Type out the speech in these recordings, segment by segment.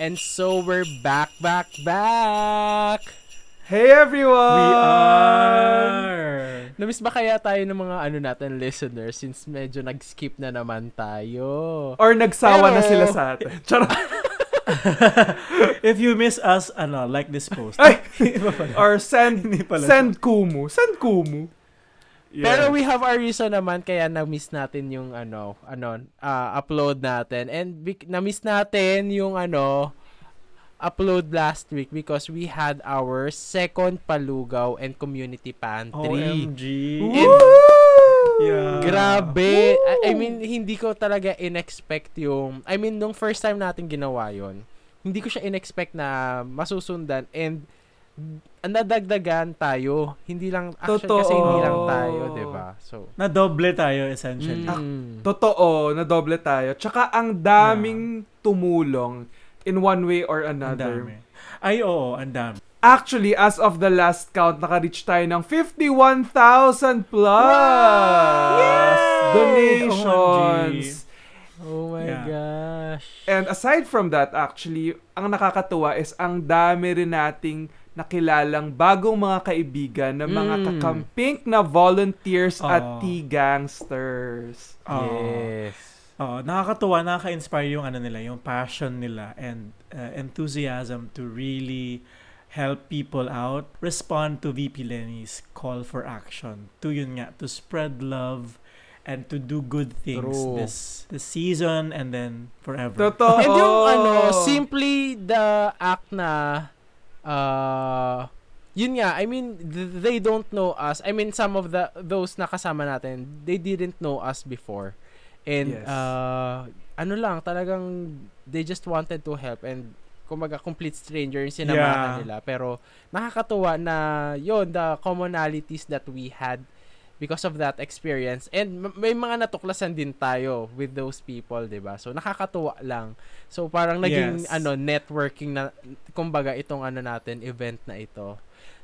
And so we're back, back, back! Hey everyone! We are! Namiss ba kaya tayo ng mga ano natin listeners since medyo nag-skip na naman tayo? Or nagsawa na Pero- sila sa atin. Charot. If you miss us, ano, like this post. Ay! Or send, pala send Kumu. Send Kumu. Pero we have our reason naman kaya na-miss natin yung ano, ano, ah, upload natin. And bec- na-miss natin yung ano, upload last week because we had our second palugaw and community pantry. OMG. And Yeah. Grabe. I, I mean, hindi ko talaga in-expect yung... I mean, nung first time natin ginawa yon hindi ko siya in-expect na masusundan and nadagdagan tayo. Hindi lang... Actually, Totoo. kasi hindi lang tayo, di ba? So, Na doble tayo essentially. mm, Totoo, na doble tayo. Tsaka ang daming tumulong in one way or Ang another. dami. Ay, oo, ang dami. Actually, as of the last count, naka-reach tayo ng 51,000 plus donations. oh my Yeah. gosh. And aside from that, actually, ang nakakatuwa is ang dami rin nating nakilalang bagong mga kaibigan na mga Mm. kakampink na volunteers at Oh. T-gangsters. Oo. Yes. Oo, nakakatuwa, nakaka-inspire yung ano nila, yung passion nila and uh, enthusiasm to really help people out, respond to VP Lenny's call for action. To yun nga, to spread love and to do good things True. this this season and then forever. Totoo. And yung ano, simply the act na uh yun nga, I mean, th- they don't know us. I mean, some of the those nakasama natin, they didn't know us before. And Yes. uh ano lang, talagang they just wanted to help and kumbaga complete stranger yung sinamahan Yeah. nila. Pero nakakatuwa na yon the commonalities that we had because of that experience. And may mga natuklasan din tayo with those people, 'di ba? So nakakatuwa lang. So parang naging Yes. ano networking na kumbaga itong ano natin event na ito.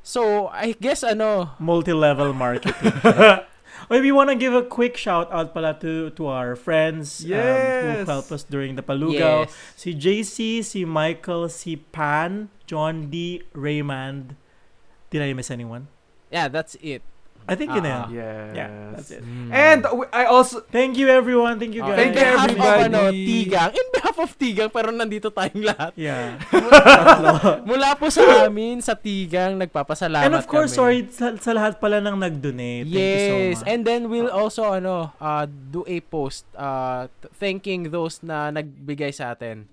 So I guess ano multi-level marketing. Well, we want to give a quick shout out pala to to our friends um, who Yes. helped us during the Palugaw. yes. Si JC, si Michael, si Pan, John D, Raymond. Did I miss anyone? Yeah, that's it. I think yun na yun. Yes. Yeah, that's it. And w- I also Thank you everyone. Thank you guys. Thank in you, behalf everybody. Of, ano, Tigang. In behalf of Tigang, pero nandito tayong lahat. Yeah. Mula po sa amin, sa Tigang, nagpapasalamat and of course, kami. sorry sa, sa lahat pala nang nag-donate. Thank you so Yes, much. and then we'll also ano uh, do a post uh, thanking those na nagbigay sa atin.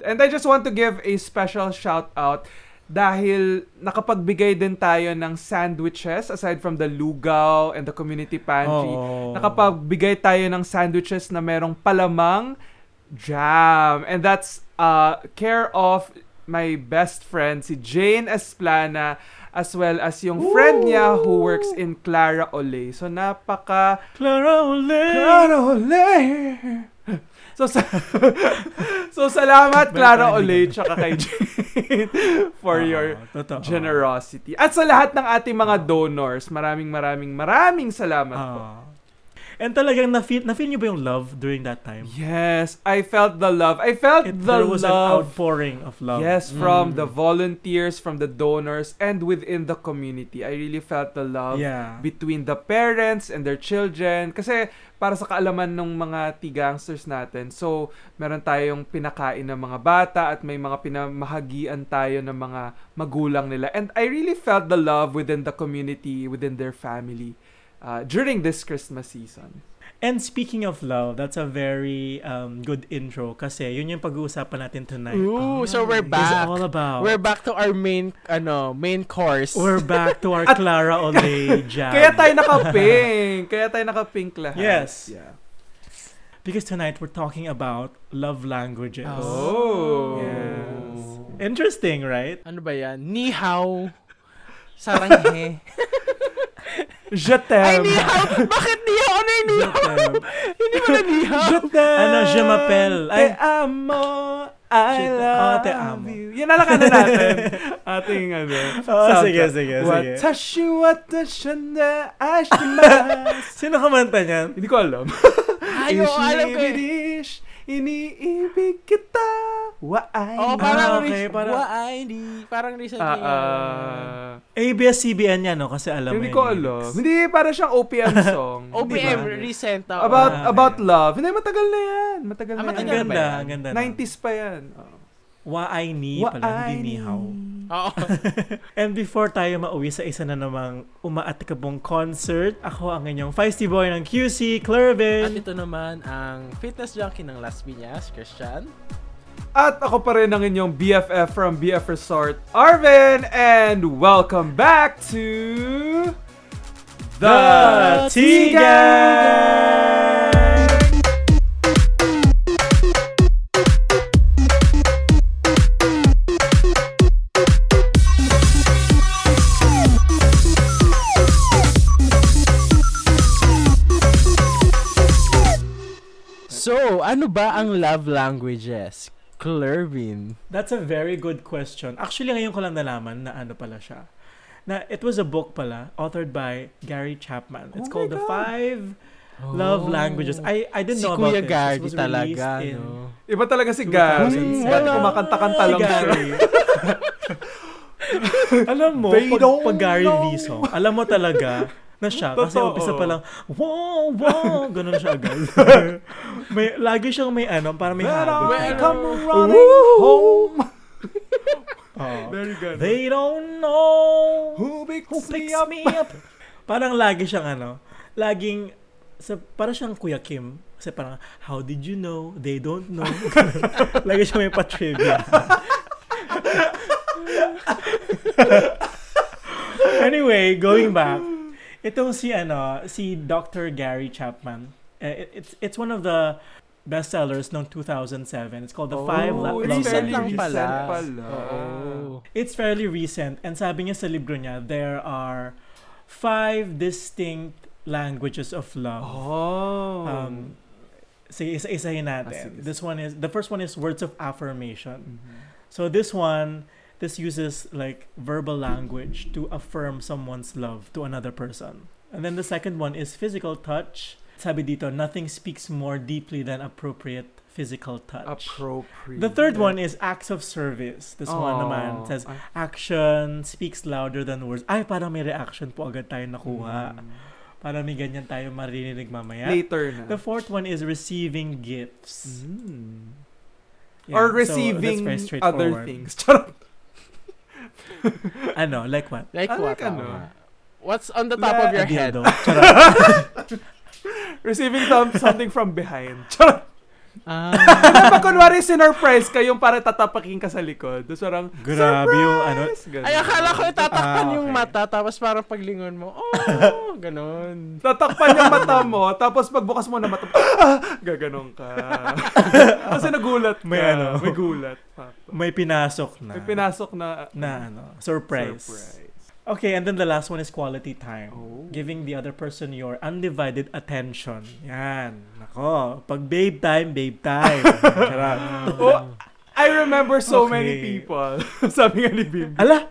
And I just want to give a special shout out dahil nakapagbigay din tayo ng sandwiches aside from the lugaw and the community pantry. Oo. Nakapagbigay tayo ng sandwiches na merong palamang jam. And that's uh, care of my best friend, si Jane Esplana, as well as yung friend niya who works in Clara Ole. So, napaka... Clara Ole. Clara Ole! So, sa so salamat Clara Ole tsaka kay Jane for Oo, your totoo. generosity. At sa lahat ng ating mga donors, maraming maraming maraming salamat po. And talagang na-feel, na-feel niyo ba yung love during that time? Yes, I felt the love. I felt It, the there was an love. outpouring of love. Yes, from Mm. the volunteers, from the donors, and within the community. I really felt the love Yeah. between the parents and their children. Kasi para sa kaalaman ng mga tigangsters natin, so meron tayong pinakain ng mga bata at may mga pinamahagian tayo ng mga magulang nila. And I really felt the love within the community, within their family uh, during this Christmas season. And speaking of love, that's a very um, good intro kasi yun yung pag-uusapan natin tonight. Ooh, so we're It's back. all about. We're back to our main ano, main course. We're back to our At- Clara Ole jam. Kaya tayo naka-pink. Kaya tayo naka-pink lahat. Yes. Yeah. Because tonight we're talking about love languages. Oh. Yes. Interesting, right? ano ba 'yan? Ni hao. Saranghe. Je Ay, t'aime. ni hao. Bakit ni hao? Ano yung ni hao? Hindi mo na ni hao. Je t'aime. Ano, je m'appelle. Te Ay. amo. I Je- love Ah, te amo. you. Yan na lang ano natin. Ating ano. Oh, soundtrack. sige, sige, sige. Watashi watashi na ashimasu. Sino kumanta niyan? Hindi ko alam. Ayo, alam ko. eh. Ishibirish, iniibig kita. Waay. Oh, parang, Ah, okay, parang- di. Parang recently. Yan. ah. ABS-CBN yan, no? Kasi alam mo Hindi ko alam. Hindi, para siyang OPM song. OPM, recent. oo. About Ah, about okay. love. Hindi, matagal na yan. Matagal Ah, na Ang matagal yan. ba ganda, ang ganda. 90s pa yan. Oh. Waay ni pala, hindi ni how. Oo. And before tayo mauwi sa isa na namang umaatikabong concert, ako ang inyong feisty boy ng QC, At Clervin. ito naman ang fitness junkie ng Las Piñas, Christian. At ako pa rin ang inyong BFF from BF Resort, Arvin, and welcome back to The T-Gang! So, ano ba ang love languages? Clervin. That's a very good question. Actually, ngayon ko lang nalaman na ano pala siya. Na it was a book pala, authored by Gary Chapman. It's Oh called The. Five Love Languages. I I didn't si know about Kuya this. Gary This was talaga, in no? Iba talaga si Gary. 2007. Gary kumakanta-kanta lang siya. Gary. alam mo, They pag, pag Gary. V song, alam mo talaga na siya. Kasi Totoo. umpisa pa lang, wow, wow, ganun siya agad. may, lagi siyang may ano, parang may When habit. I come running woo! home. Oo. Very good. They don't know Who picks, who picks me up? me up. Parang lagi siyang ano, laging, sa, parang siyang Kuya Kim. Kasi parang, how did you know? They don't know. lagi siyang may pa-trivia. anyway, going back, itong si ano, si Dr. Gary Chapman. eh, it- it's it's one of the bestsellers noong 2007. It's called The Five La- Oh, Love it's Recent fairly lang Languages. pala. recent pala. Oo. It's fairly recent and sabi niya sa libro niya, there are five distinct languages of love. Oh. Um, sige, isa-isahin Ah, natin. sige, This one is, the first one is words of affirmation. Mhm. So this one, this uses like verbal language to affirm someone's love to another person. And then the second one is physical touch. Sabi dito, nothing speaks more deeply than appropriate physical touch. Appropriate. The third one is acts of service. This one Oh. naman says, Ay, action speaks louder than words. Ay, parang may reaction po agad tayo nakuha. mm. Para may ganyan tayo maririnig mamaya. Later na. The fourth one is receiving gifts. Mm. Yeah, Or receiving very other things. Charot. Ano, like what? Like Ah, what? like ano? Nga. What's on the top of La- your A head? Receiving some, something from behind. Charot. Ah. Pag kunwari sinurprise ka, yung parang tatapakin ka sa likod. Tapos parang, Grabe yung ano. Ganun. Ay, akala ko itatakpan Ah, yung okay. mata, tapos parang paglingon mo, oh, ganon. Tatakpan yung mata mo, tapos pagbukas mo na mata, ah, gaganon ka. Kasi nagulat ka. May ano. May gulat. May pinasok na. May pinasok na, na ano, surprise. surprise. Okay, and then the last one is quality time. Oh. Giving the other person your undivided attention. Yan. Nako. Pag babe time, babe time. Charot. Oh, I remember so Okay. many people. Sabi nga ni Bimbi. Ala!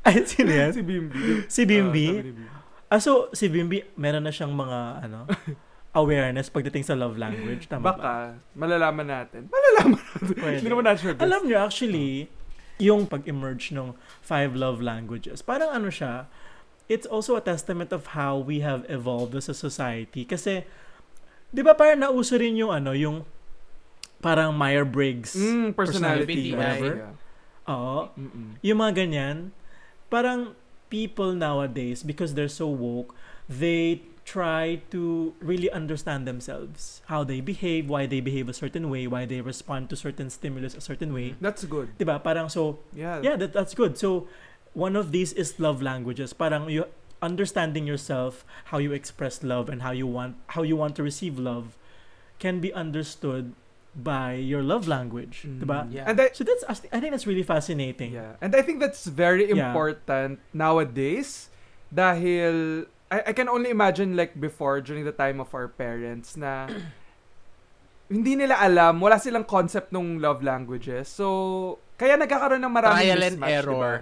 Ay, sino yan? Si Bimbi. Si Bimbi? Bimbi. Ah, so, si Bimbi, meron na siyang mga, ano, awareness pagdating sa love language. Tama ba? Baka, malalaman natin. Malalaman natin. Hindi naman natin sure. Alam niyo, actually, yung pag-emerge ng five love languages, parang ano siya, it's also a testament of how we have evolved as a society. Kasi, di ba parang nauso rin yung ano, yung parang Meyer-Briggs. Mm, personality, personality. whatever. yeah. Oo. Mm-mm. Yung mga ganyan, parang people nowadays, because they're so woke, they try to really understand themselves. How they behave, why they behave a certain way, why they respond to certain stimulus a certain way. That's good. Diba? Parang so, Yeah. yeah, that, that's good. So, one of these is love languages. Parang you understanding yourself, how you express love and how you want how you want to receive love can be understood by your love language, Mm. diba? Yeah. And I, So that's I think that's really fascinating. yeah. And I think that's very Yeah. important nowadays dahil I, I can only imagine like before during the time of our parents na hindi nila alam, wala silang concept ng love languages. So, kaya nagkakaroon ng maraming Trial and mismatch, error. diba?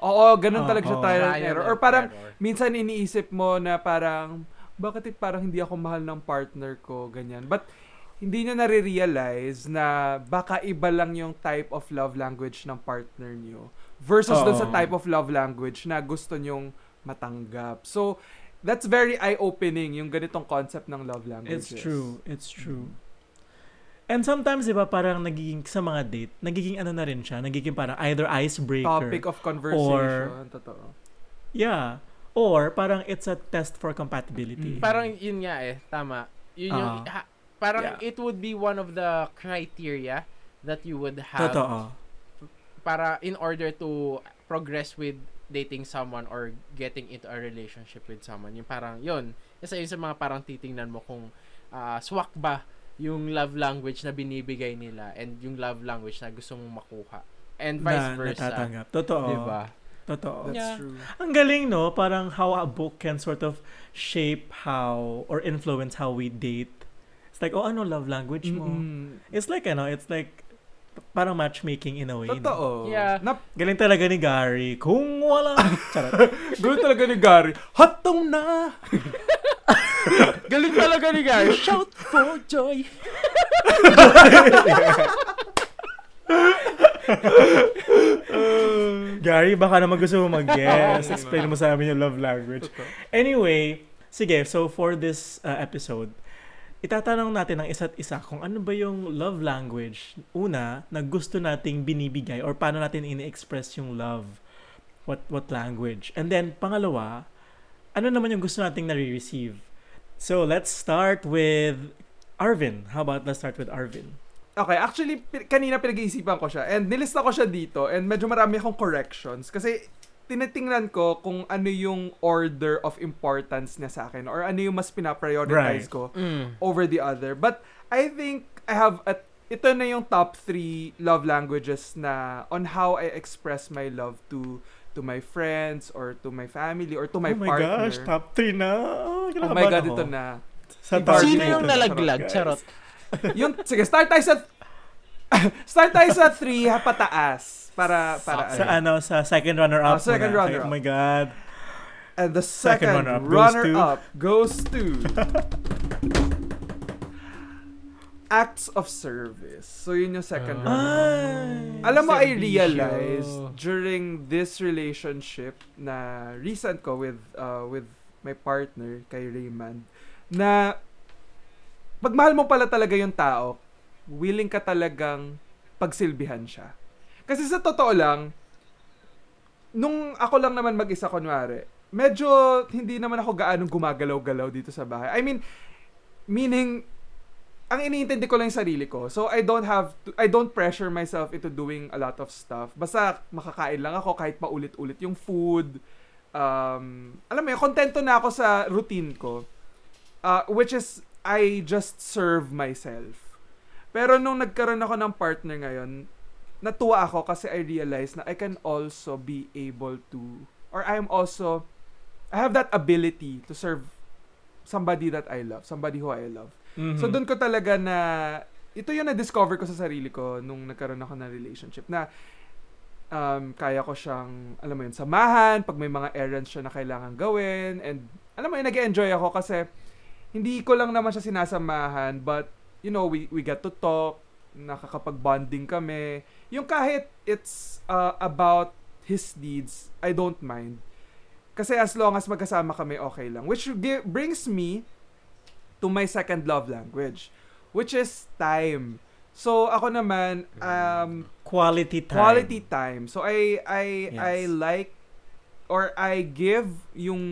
Oo, ganun talaga siya trial and Trial error. and Or parang error. minsan iniisip mo na parang bakit eh, parang hindi ako mahal ng partner ko, ganyan. But hindi nyo nare-realize na baka iba lang yung type of love language ng partner nyo versus dun sa type of love language na gusto nyong matanggap. So, that's very eye-opening yung ganitong concept ng love languages. It's true. It's true. And sometimes, di ba, parang nagiging, sa mga date, nagiging ano na rin siya, nagiging parang either icebreaker. Topic of conversation. Totoo. Yeah. Or parang it's a test for compatibility. Mm. Parang yun nga eh, tama. Yun yung, Ah. ha- parang Yeah. it would be one of the criteria that you would have Totoo. para in order to progress with dating someone or getting into a relationship with someone. Yung parang, yun. Isa yun sa mga parang titingnan mo kung ah, swak ba yung love language na binibigay nila and yung love language na gusto mong makuha. And vice na, versa. natatanggap. Totoo. Diba? Totoo. That's Yeah. true. Ang galing, no? Parang how a book can sort of shape how or influence how we date. It's like, oh, ano love language mo? Mm-mm. It's like, ano, it's like parang matchmaking in a way. no? Totoo. Yeah. Na, Galing talaga ni Gary. Kung wala. Charot. Gulo talaga ni Gary. Hatong na! Galing talaga ni Gary. Shout for joy. Gary, baka naman gusto mo mag-guess. Explain mo sa amin yung love language. Anyway, sige, so for this uh, episode, itatanong natin ng isa't isa kung ano ba yung love language, una, na gusto nating binibigay or paano natin ini-express yung love. What what language. And then, pangalawa, ano naman yung gusto nating nare-receive. So, let's start with Arvin. How about let's start with Arvin? Okay, actually, kanina pinag-iisipan ko siya and nilista ko siya dito and medyo marami akong corrections kasi tinitingnan ko kung ano yung order of importance niya sa akin or ano yung mas pinaprioritize Right. ko Mm. over the other. But I think I have at ito na yung top three love languages na on how I express my love to to my friends or to my family or to my oh my partner. gosh, top 3 na. oh Kinakabahan my god, ako. ito na. Sa Sino three yung nalaglag? guys. Charot. yung sige, start tayo sa start tayo sa 3 ha pataas para para Sa ano. ano, sa second runner-up. Ah, second runner-up. Oh my God. And the Second second, runner-up runner-up goes goes to, acts of service. So yun yung second Ah. runner-up. Ay. Alam mo, I realized during this relationship na recent ko with uh, with my partner, kay Raymond, na pag mahal mo pala talaga yung tao, willing ka talagang pagsilbihan siya. Kasi sa totoo lang, nung ako lang naman mag-isa kunwari, medyo hindi naman ako gaanong gumagalaw-galaw dito sa bahay. I mean, meaning, ang iniintindi ko lang yung sarili ko. So, I don't have to, I don't pressure myself into doing a lot of stuff. Basta makakain lang ako kahit paulit-ulit yung food. Um, alam mo kontento na ako sa routine ko. Uh, which is, I just serve myself. Pero nung nagkaroon ako ng partner ngayon, natuwa ako kasi I realized na I can also be able to, or I am also, I have that ability to serve somebody that I love, somebody who I love. Mhm. So doon ko talaga na ito yung na-discover ko sa sarili ko nung nagkaroon ako ng relationship na um, kaya ko siyang, alam mo yun, samahan pag may mga errands siya na kailangan gawin and alam mo yun, nag-enjoy ako kasi hindi ko lang naman siya sinasamahan but you know, we, we get to talk nakakapag-bonding kami. Yung kahit it's uh, about his needs, I don't mind. Kasi as long as magkasama kami, okay lang. Which gi- brings me to my second love language, which is time. So ako naman um Quality time. quality time. So I I I Yes. like or I give yung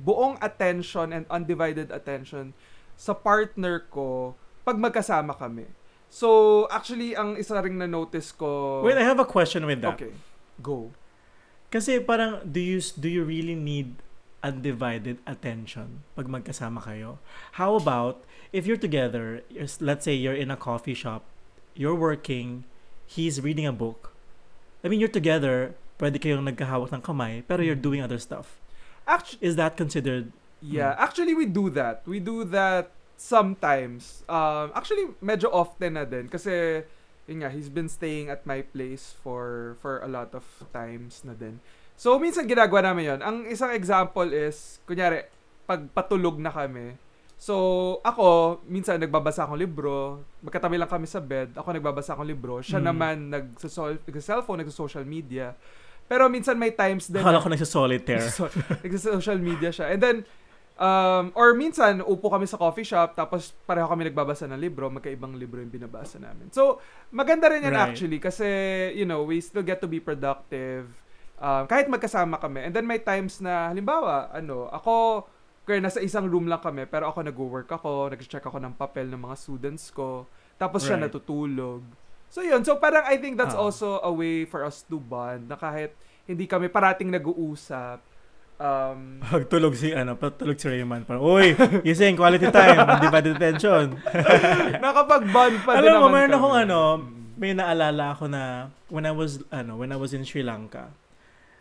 buong attention and undivided attention sa partner ko pag magkasama kami. So actually ang isa ring na notice ko Wait, I have a question with that. Okay. Go. Kasi parang, do you, do you really need undivided attention pag magkasama kayo? How about, if you're together, let's say you're in a coffee shop, you're working, he's reading a book. I mean, you're together, pwede kayong nagkahawak ng kamay, pero you're doing other stuff. Actually Is that considered Yeah, hmm. actually we do that. We do that sometimes. Um actually medyo often na din kasi yun nga, he's been staying at my place for for a lot of times na din. So minsan ginagawa namin 'yon. Ang isang example is kunyari pag patulog na kami. So, ako, minsan nagbabasa akong libro, magkatabi lang kami sa bed, ako nagbabasa akong libro, siya Mm. naman nagsasol- nagsa-cellphone, nagsa-social media. Pero minsan may times din Akala na- ko nagsa-solitaire. So, nagsa-social media siya. And then, um, or minsan, upo kami sa coffee shop, tapos pareho kami nagbabasa ng libro, magkaibang libro yung binabasa namin. So, maganda rin yan Right. actually, kasi, you know, we still get to be productive, um, kahit magkasama kami. And then may times na, halimbawa, ano, ako, kaya nasa isang room lang kami, pero ako nag-work ako, nag-check ako ng papel ng mga students ko, tapos siya Right. natutulog. So yun, so parang I think that's Ah. also a way for us to bond, na kahit hindi kami parating nag-uusap, um, Pagtulog si, ano, pagtulog si Raymond. Parang, uy, gising, quality time, hindi ba detention? nakapag-bond pa din Alam mo, naman meron akong ano, may naalala ako na when I was ano when I was in Sri Lanka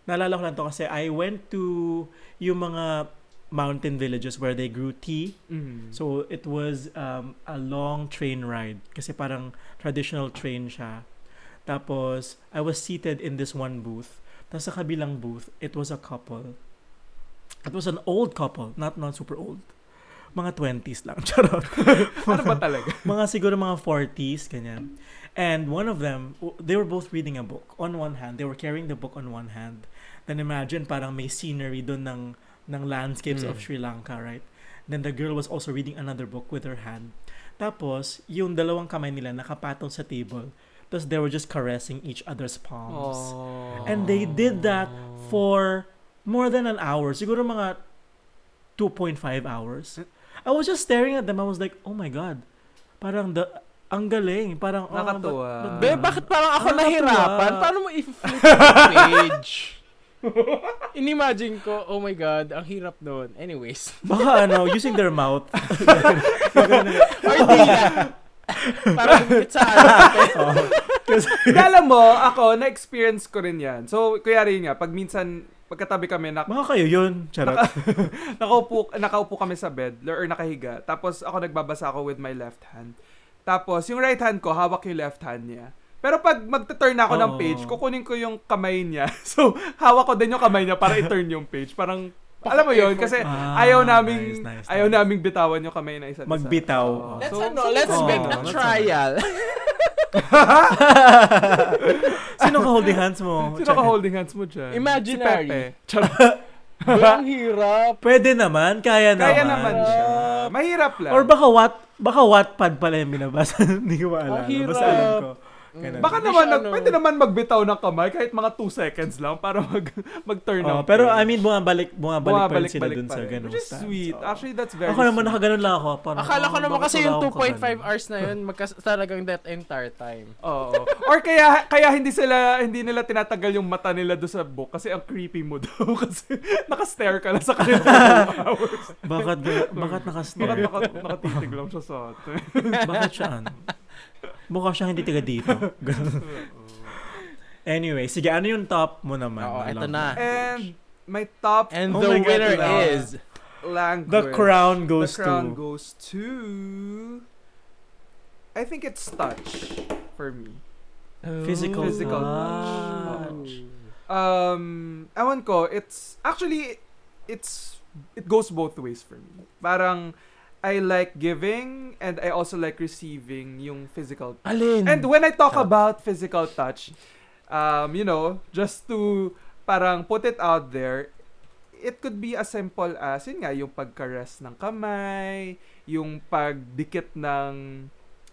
naalala ko lang to kasi I went to yung mga mountain villages where they grew tea Mm. so it was um, a long train ride kasi parang traditional train siya tapos I was seated in this one booth tapos sa kabilang booth it was a couple it was an old couple not not super old mga 20s lang charot ano ba talaga? mga siguro mga 40s, ganyan. And one of them, they were both reading a book. On one hand, they were carrying the book on one hand. Then imagine parang may scenery doon ng, ng landscapes of Mm. Sri Lanka, right? Then the girl was also reading another book with her hand. Tapos, yung dalawang kamay nila nakapatong sa table. Tapos they were just caressing each other's palms. Oh. And they did that for more than an hour. Siguro mga 2.5 hours. I was just staring at them. I was like, oh my God. Parang, the, ang galing. Parang, oh, Nakatuwa. ba't- ba't Be, bakit parang ako Ano nahirapan? natuwa? Paano mo i-flip yung page? Inimagine ko, oh my God, ang hirap doon. Anyways. Baka ano, using their mouth. Or dila. Para bumit sa Hindi, alam mo, ako, na-experience ko rin yan. So, kuya rin nga, pag minsan, pagkatabi kami, na, baka kayo yun. Charot. nakaupo, nakaupo kami sa bed, or nakahiga. Tapos, ako nagbabasa ako with my left hand. Tapos, yung right hand ko, hawak yung left hand niya. Pero pag magte-turn ako ng Oo. page, kukunin ko yung kamay niya. So, hawak ko din yung kamay niya para i-turn yung page. Parang, alam mo yun, kasi Ah, ayaw naming, nice, nice, ayaw nice. naming bitawan yung kamay na isa't isa. Magbitaw. Oo. Let's So, ano, let's Oh, make a that's trial. Sino ka holding hands mo? Sino ka holding hands mo dyan? Imaginary. Si Pepe. Charot. Ang hirap. Pwede naman, kaya naman. Kaya naman siya. Mahirap lang. Or baka what baka Wattpad pala yung binabasa. Hindi ko maalala. Ang hirap. Basta alam ko. Ganun. Baka Hindi naman, nag, ano. pwede naman magbitaw ng kamay kahit mga 2 seconds lang para mag, mag-turn Oh, ng pero. I mean, bumabalik, bumabalik, pa rin sila Bumabalik dun sa rin. ganung Which is sweet. Oh. Actually, that's very Ako naman, nakaganon lang ako. Parang, Akala ko oh, naman bakit kasi yung akong 2.5 kaganon? hours na yun, magkas talagang that entire time. Oo. Or kaya kaya hindi sila hindi nila tinatagal yung mata nila do sa book kasi ang creepy mo daw kasi naka-stare ka lang sa kanila hours. Bakit, bakit Bakit nakastare? naka, nakatitig lang siya sa atin? bakit siya ano? Mukha siya hindi taga dito. Anyway, sige, ano yung top mo naman? Oo, love na. And my top And Oh the God, winner wow. is... language. The crown goes the crown to... goes to I think it's touch for me. Physical Physical touch. Um, ewan ko, it's actually it's it goes both ways for me. Parang I like giving and I also like receiving yung physical Alin? And when I talk Sarap. about physical touch, um, you know, just to parang put it out there, it could be as simple as, yun nga, yung pagkares ng kamay, yung pagdikit ng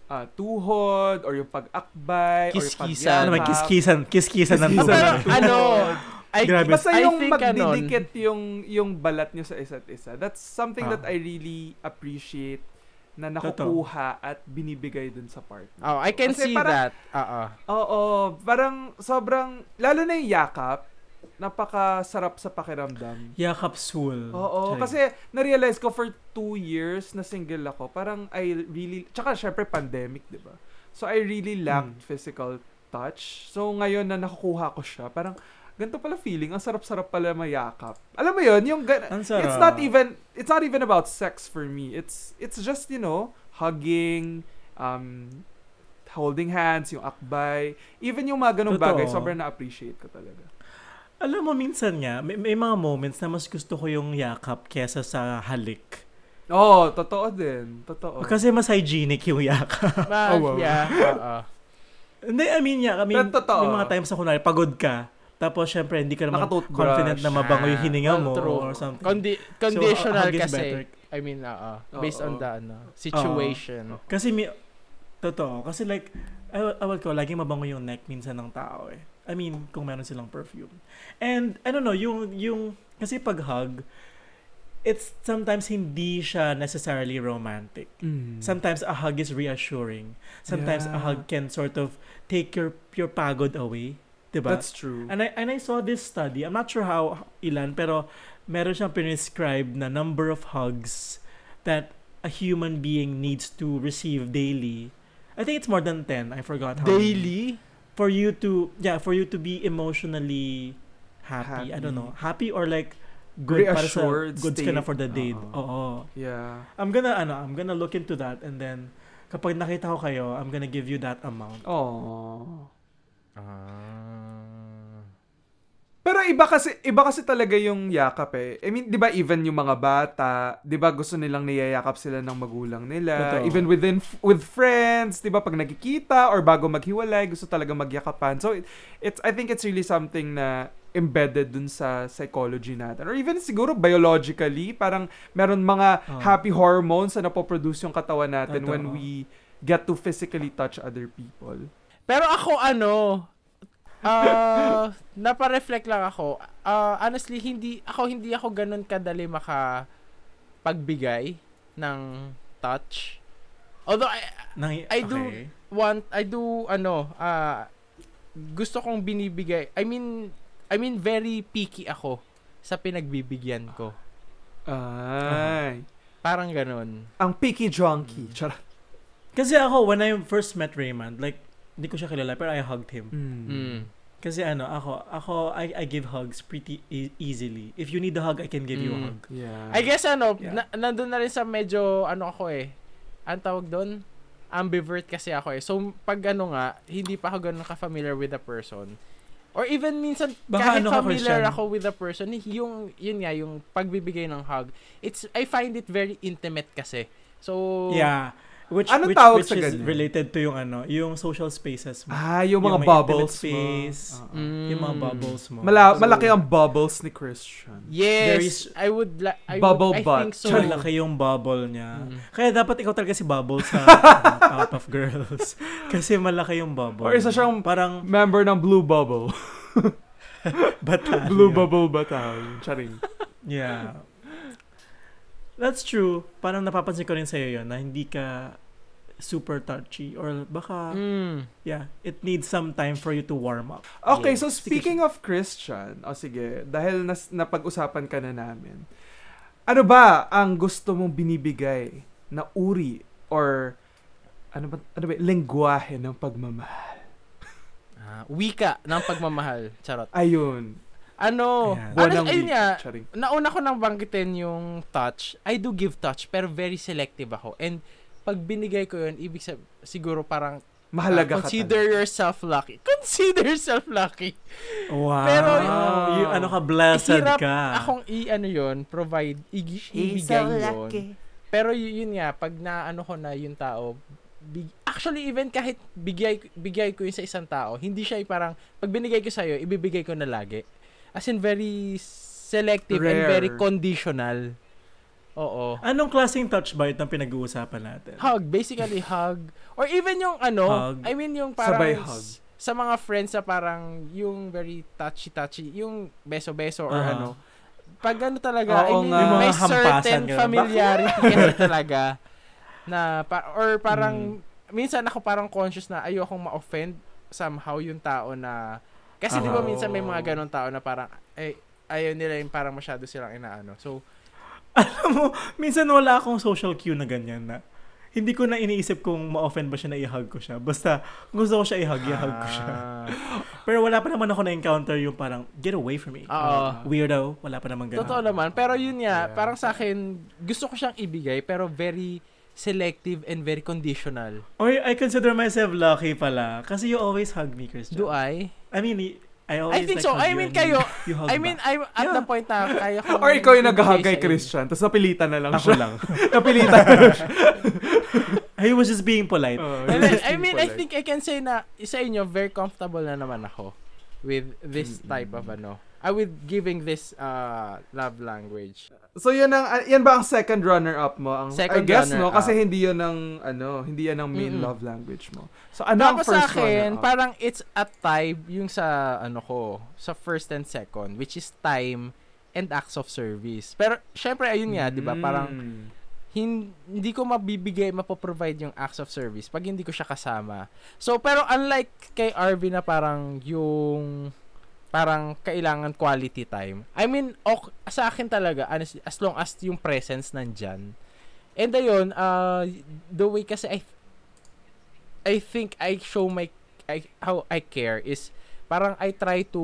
ah, tuhod, or yung pag-akbay, or yung Kiskisan. Ano pagyakap. kiskisan, kiskisan ng tuhod. ano, I, Grabe. Basta I yung think, ano, magdidikit yung, yung balat nyo sa isa't isa. That's something Ah. that I really appreciate na nakukuha at binibigay dun sa partner. Oh, I can Kasi see parang- that. Oo. Oo, parang sobrang, lalo na yung yakap, napakasarap sa pakiramdam. Yakap soul. Oo, Sorry. kasi na-realize ko for two years na single ako, parang I really, tsaka syempre pandemic, di ba? So I really lacked Hmm. physical touch. So ngayon na nakukuha ko siya, parang ganito pala feeling, ang sarap-sarap pala mayakap. Alam mo yun, yung gan- it's not even it's not even about sex for me. It's it's just, you know, hugging, um holding hands, yung akbay, even yung mga ganong Totoo. bagay, sobrang na-appreciate ko talaga. Alam mo, minsan nga, may, may mga moments na mas gusto ko yung yakap kesa sa halik. Oo, oh, totoo din. Totoo. Kasi mas hygienic yung yakap. Ma- Oh, wow. Yeah, oo. Hindi, I mean, yeah, I mean, yung mga times na kunwari, pagod ka, tapos syempre, hindi ka naman confident na mabango yung hininga mo True. or something. Condi- So, conditional a hug is kasi. better. I mean, oo. Based Oo. on the ano, situation. Kasi mi totoo. Kasi like, I- awal ko, laging mabango yung neck minsan ng tao eh. I mean, kung meron silang perfume. And, I don't know, yung, yung, kasi pag hug, it's sometimes hindi siya necessarily romantic. Mm. Sometimes a hug is reassuring. Sometimes a Yeah. hug can sort of take your your pagod away. Diba? That's true. And I and I saw this study. I'm not sure how ilan pero meron siyang prescribed na number of hugs that a human being needs to receive daily. I think it's more than 10. I forgot how many. Daily? For you to yeah, for you to be emotionally happy. I don't Happy. know. Happy or like good para sa Reassured goods ka na state. for the day. Oo. Oo. Yeah. I'm gonna ano, I'm gonna look into that and then kapag nakita ko kayo, I'm gonna give you that amount. Oh. Ah. Pero iba kasi iba kasi talaga yung yakap eh. I mean, 'di ba even yung mga bata, 'di ba gusto nilang niyayakap sila ng magulang nila. Totoo. Even within with friends, 'di ba pag nagkikita or bago maghiwalay, gusto talaga magyakapan. So it, it's I think it's really something na embedded dun sa psychology natin. Or even siguro biologically, parang meron mga Oh. happy hormones na napoproduce yung katawan natin Totoo. when we get to physically touch other people. Pero ako ano, ah napa-reflect lang ako. Ah, honestly, hindi ako hindi ako ganun kadali maka pagbigay ng touch. Although I, Nang, I do- okay. want I do ano, ah gusto kong binibigay. I mean I mean very picky ako sa pinagbibigyan ko. Ay. Parang ganun. Ang picky junkie. Charot. Kasi ako, when I first met Raymond, like, hindi ko siya kilala, pero I hugged him. Mm. Kasi ano, ako, ako, I, I give hugs pretty e- easily. If you need a hug, I can give you a Mm. hug. Yeah. I guess ano, Yeah. na, nandun na rin sa medyo ano ako eh. Ang tawag doon? Ambivert kasi ako eh. So pag ano nga, hindi pa ako ganun ka-familiar with the person. Or even minsan Baka kahit ano familiar ako with the person, yung yun nga yung pagbibigay ng hug. It's I find it very intimate kasi. So Yeah. Which, Anong which, tawag which sa is ganyan? related to yung ano, yung social spaces mo. Ah, yung mga may bubbles intimate space. mo. Oo. mm, Yung mga bubbles mo. Mala- So, malaki ang bubbles ni Christian. Yes, There is- I would like I Bubble would, I butt. think so. Malaki yung bubble niya. Mm. Kaya dapat ikaw talaga si Bubble sa ano, Out of Girls. Kasi malaki yung bubble. Or isa siyang parang member ng Blue Bubble. batalyon. Blue Bubble Battalion. Charing. Yeah. That's true. Parang napapansin ko rin sa'yo yun na hindi ka super touchy or baka, Mm. yeah, it needs some time for you to warm up. Okay, Yes. so speaking of Christian, o sige, dahil nas, napag-usapan ka na namin, ano ba ang gusto mong binibigay na uri or ano ba, ano ba, lengguwahe ng pagmamahal? Ah, wika ng pagmamahal. Charot. Ayun. Ano, ano ayun nga, nauna ko nang banggitin yung touch. I do give touch, pero very selective ako. And pag binigay ko yun, ibig sabihin, siguro parang Mahalaga ah, ka consider talaga. yourself lucky. Consider yourself lucky. Wow. Pero, yung ano ka, blessed Hirap ka. akong i ano yun, provide, igi, ibigay yun. Pero y- yun nga, pag naano ko na yung tao, big, actually even kahit bigay bigay ko yun sa isang tao, hindi siya parang pag binigay ko sa iyo, ibibigay ko na lagi. As in very selective and Rare. very conditional. Oo. Anong klaseng touch ba ito ang pinag-uusapan natin? Hug, basically hug. Or even yung ano, Hug. I mean yung parang Sabay hug. s- sa mga friends na parang yung very touchy-touchy, yung beso-beso or Aha. ano. Pag ano talaga, I Oo mean, nga. Yung may certain familiarity kasi talaga na pa, or parang minsan ako parang conscious na ayokong ma-offend somehow yung tao na kasi di ba minsan may mga ganong tao na parang eh ayaw nila yung parang masyado silang inaano. So, Alam mo, minsan wala akong social cue na ganyan na hindi ko na iniisip kung ma-offend ba siya na i-hug ko siya. Basta gusto ko siya i-hug, i-hug ko siya. ah, Pero wala pa naman ako na-encounter yung parang, get away from me. Oo. Weirdo. Wala pa naman ganun. Totoo naman. Pero yun nga, Yeah. parang sa akin, gusto ko siyang ibigay, pero very selective and very conditional. Or I consider myself lucky pala. Kasi you always hug me, Christian. Do I? I mean, I always I think like so. I mean, kayo, you- you hug I mean, back. I'm at Yeah. the point na kaya ko. Or ikaw yung nag-hug kay Christian, tapos napilitan na lang Ako siya. lang. napilitan na lang siya. He was just being polite. Oh, And then, I mean, pala. I think I can say na sa inyo, very comfortable na naman ako with this type of ano. I with giving this uh love language. So yan ang ah, yan ba ang second runner up mo? Ang Second I guess no runner-up. kasi hindi 'yon ang ano, hindi yan ang main Mm-mm. love language mo. So ano ang Tapos first sa akin, runner up? parang it's a time yung sa ano ko, sa first and second, which is time and acts of service. Pero syempre ayun nga, 'di ba? Parang Mm. hin- hindi ko mabibigay, mapoprovide yung acts of service pag hindi ko siya kasama. So, pero unlike kay RV na parang yung parang kailangan quality time. I mean, ok, sa akin talaga, honestly, as long as yung presence nandyan. And ayun, uh, the way kasi I I think I show my I, how I care is parang I try to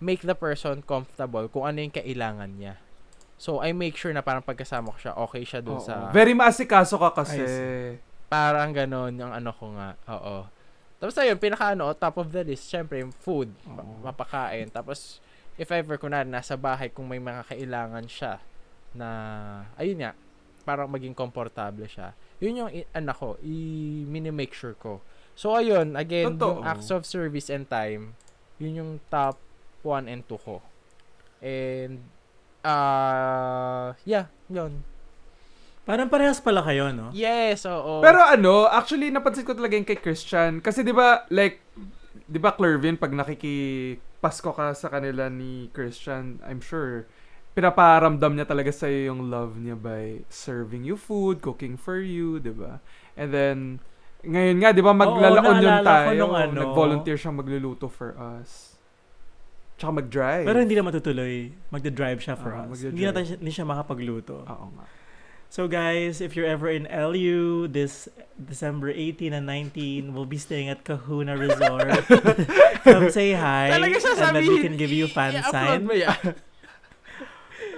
make the person comfortable kung ano yung kailangan niya. So, I make sure na parang pagkasama ko siya, okay siya dun Oo. sa... Very maasikaso ka kasi. Parang ganon yung ano ko nga. Oo. Tapos ayun, pinaka ano, top of the list, syempre yung food, Oo. mapakain. Tapos, if ever na nasa bahay, kung may mga kailangan siya na, ayun nga, parang maging komportable siya. Yun yung, i- ano ko, i-mini-make sure ko. So, ayun, again, Totoo. yung acts of service and time, yun yung top 1 and 2 ko. And, uh, yeah, yun. Parang parehas pala kayo, no? Yes, oo. Pero ano, actually napansin ko talaga yung kay Christian kasi 'di ba like 'di ba Clervin pag nakikipasko ka sa kanila ni Christian, I'm sure pinaparamdam niya talaga sa yung love niya by serving you food, cooking for you, 'di ba? And then ngayon nga 'di ba maglalaon yun naalala ko tayo, nung ano. nag-volunteer siyang magluluto for us. Tsaka mag-drive. Pero hindi na matutuloy. Magda-drive siya for Ah, us. Hindi na tayo- hindi siya makapagluto. Oo nga. So guys, if you're ever in LU this December 18 and 19, we'll be staying at Kahuna Resort. Come say hi Talaga and then we can give you fan sign. mo yan.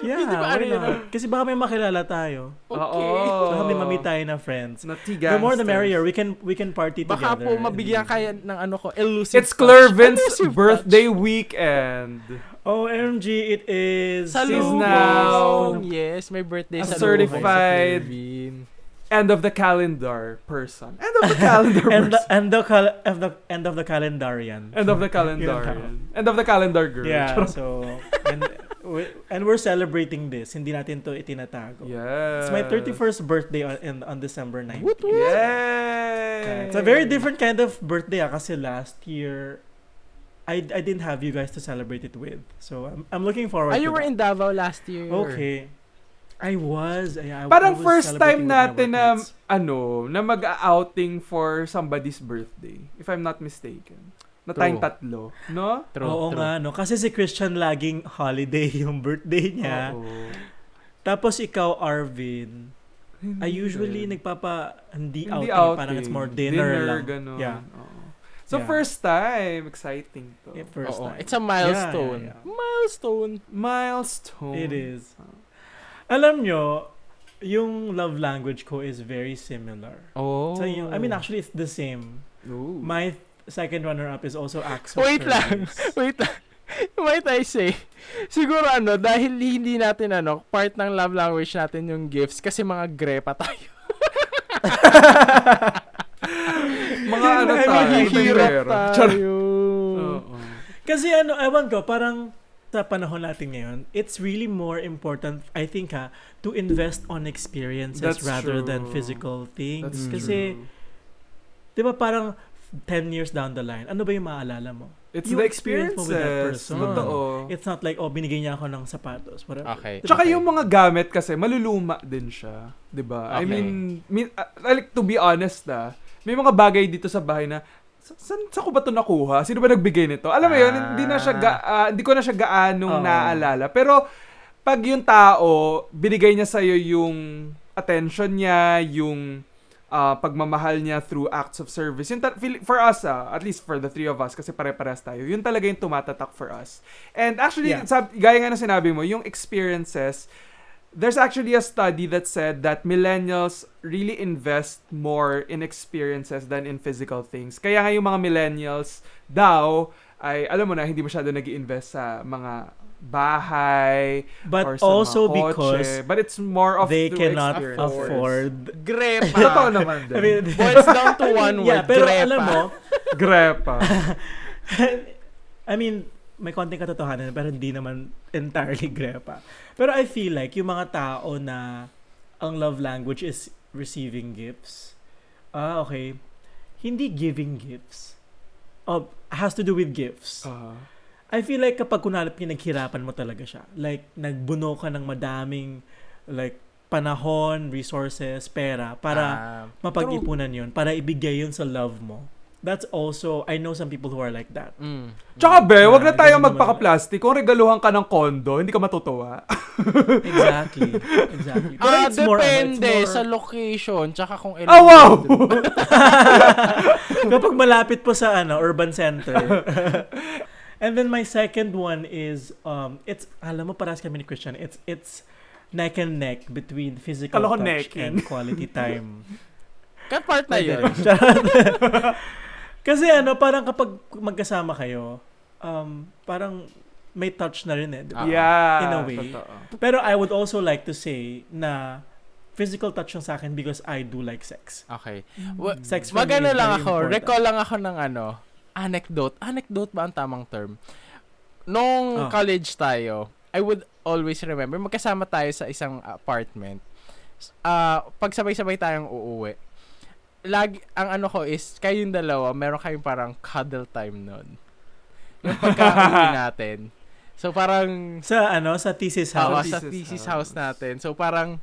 Yeah, Hindi ba why ano yun? not? Kasi baka may makilala tayo. Okay. Oo. Baka may mamit tayo na friends. Na tea The more the merrier. We can we can party Baka together. po mabigyan kaya ng ano ko, elusive It's touch. Clervin's birthday weekend. OMG, it is. Sa She's Lugong. now Yes, may birthday a sa certified-. End of the calendar person. End of the calendar and the, and the, cal- of the end of the calendarian. End of the Yun calendar. ang End of the calendar girl. Yeah, so and we, and we're celebrating this. Hindi natin to itinatago. Yes. It's my 31st birthday on, in, on December 9th. Woot woot. Yay! It's a very different kind of birthday ah, kasi last year I I didn't have you guys to celebrate it with. So I'm I'm looking forward Ah, to you were that. in Davao last year. Okay. I was. Yeah, I, Parang I was first time natin na ano, na mag-outing for somebody's birthday. If I'm not mistaken. Na tayong tatlo. No? True, Oo true. nga, no? Kasi si Christian laging holiday yung birthday niya. Oo. Tapos ikaw, Arvin, Hindi I usually nagpapa, hindi, Hindi outing, parang it's more dinner, lang. ganun. Yeah. Oo. So Yeah. first time, exciting to. Yeah, first Oo, time. It's a milestone. Yeah, yeah, Milestone. Milestone. It is. Alam nyo, yung love language ko is very similar. Oh. So, yung, I mean, actually, it's the same. Ooh. My second runner-up is also acts of Wait lang. service. Wait lang. Might I say, siguro ano, dahil hindi natin ano, part ng love language natin yung gifts kasi mga grepa tayo. mga ano Ay, tayo, Mahihirap tayo. Oo. Kasi ano, ewan ko, parang sa panahon natin ngayon, it's really more important, I think ha, to invest on experiences That's rather than true. physical things. That's Kasi, true. di ba parang 10 years down the line, ano ba yung maalala mo? It's yung the experience mo with that person. Totoo. It's not like, oh, binigay niya ako ng sapatos. Whatever. Okay. Di ba? Tsaka yung mga gamit kasi, maluluma din siya. 'di ba I Okay. mean, mean uh, like, to be honest ah, may mga bagay dito sa bahay na, sa, saan, saan ko ba ito nakuha? Sino ba nagbigay nito? Alam mo yun, Ah. hindi na siya, ga, ah, hindi ko na siya gaanong Oo. naaalala. Pero, pag yung tao, binigay niya sa'yo yung attention niya, yung ah, pagmamahal niya through acts of service. Yun ta- for us, ah, at least for the three of us, kasi pare-parehas tayo, yun talaga yung tumatatak for us. And actually, Yeah. sab- gaya nga na sinabi mo, yung experiences, there's actually a study that said that millennials really invest more in experiences than in physical things. Kaya nga yung mga millennials daw ay alam mo na hindi masyado nag invest sa mga bahay But or sa also mga kotse. because but it's more of they cannot experiences. afford Grepa. Totoo naman din. I mean, Boils down to one word, yeah, pero grepa. alam mo, Grepa. I mean, may konting katotohanan pero hindi naman entirely grepa. Pero I feel like yung mga tao na ang love language is receiving gifts. Ah, okay. Hindi giving gifts. Oh, has to do with gifts. Uh, I feel like kapag kunalip pinaghirapan mo talaga siya. Like, nagbuno ka ng madaming like panahon, resources, pera para Ah, mapag-ipunan yun, para ibigay yun sa love mo. That's also, I know some people who are like that. mm. Tsaka be, wag na tayo magpaka-plastic. Kung regaluhan ka ng kondo, hindi ka matutuwa. Exactly. Exactly. Pero Ah, it's more, ano, it's depende more- sa location, tsaka kung ilan. Oh, wow! Kapag malapit po sa ano, urban center. And then my second one is um it's alam mo parehas kami ni Christian. It's it's neck and neck between physical Kala ko touch necking. and quality time. Cut part na yun. Kasi ano, parang kapag magkasama kayo, um, parang may touch na rin eh. Ah. yeah. In a way. Totoo. Pero I would also like to say na physical touch yung sa akin because I do like sex. Okay. Wa- Sex for me Magano is lang very ako, important. recall lang ako ng ano, anecdote. Anecdote ba ang tamang term? Nung Oh. college tayo, I would always remember, magkasama tayo sa isang apartment. Ah, pag sabay-sabay tayong uuwi, lagi, ang ano ko is, kayong dalawa, meron kayong parang cuddle time nun. Yung pagka-uwi natin. So, parang, Sa ano, sa thesis house. sa thesis thesis house. house natin. So, parang,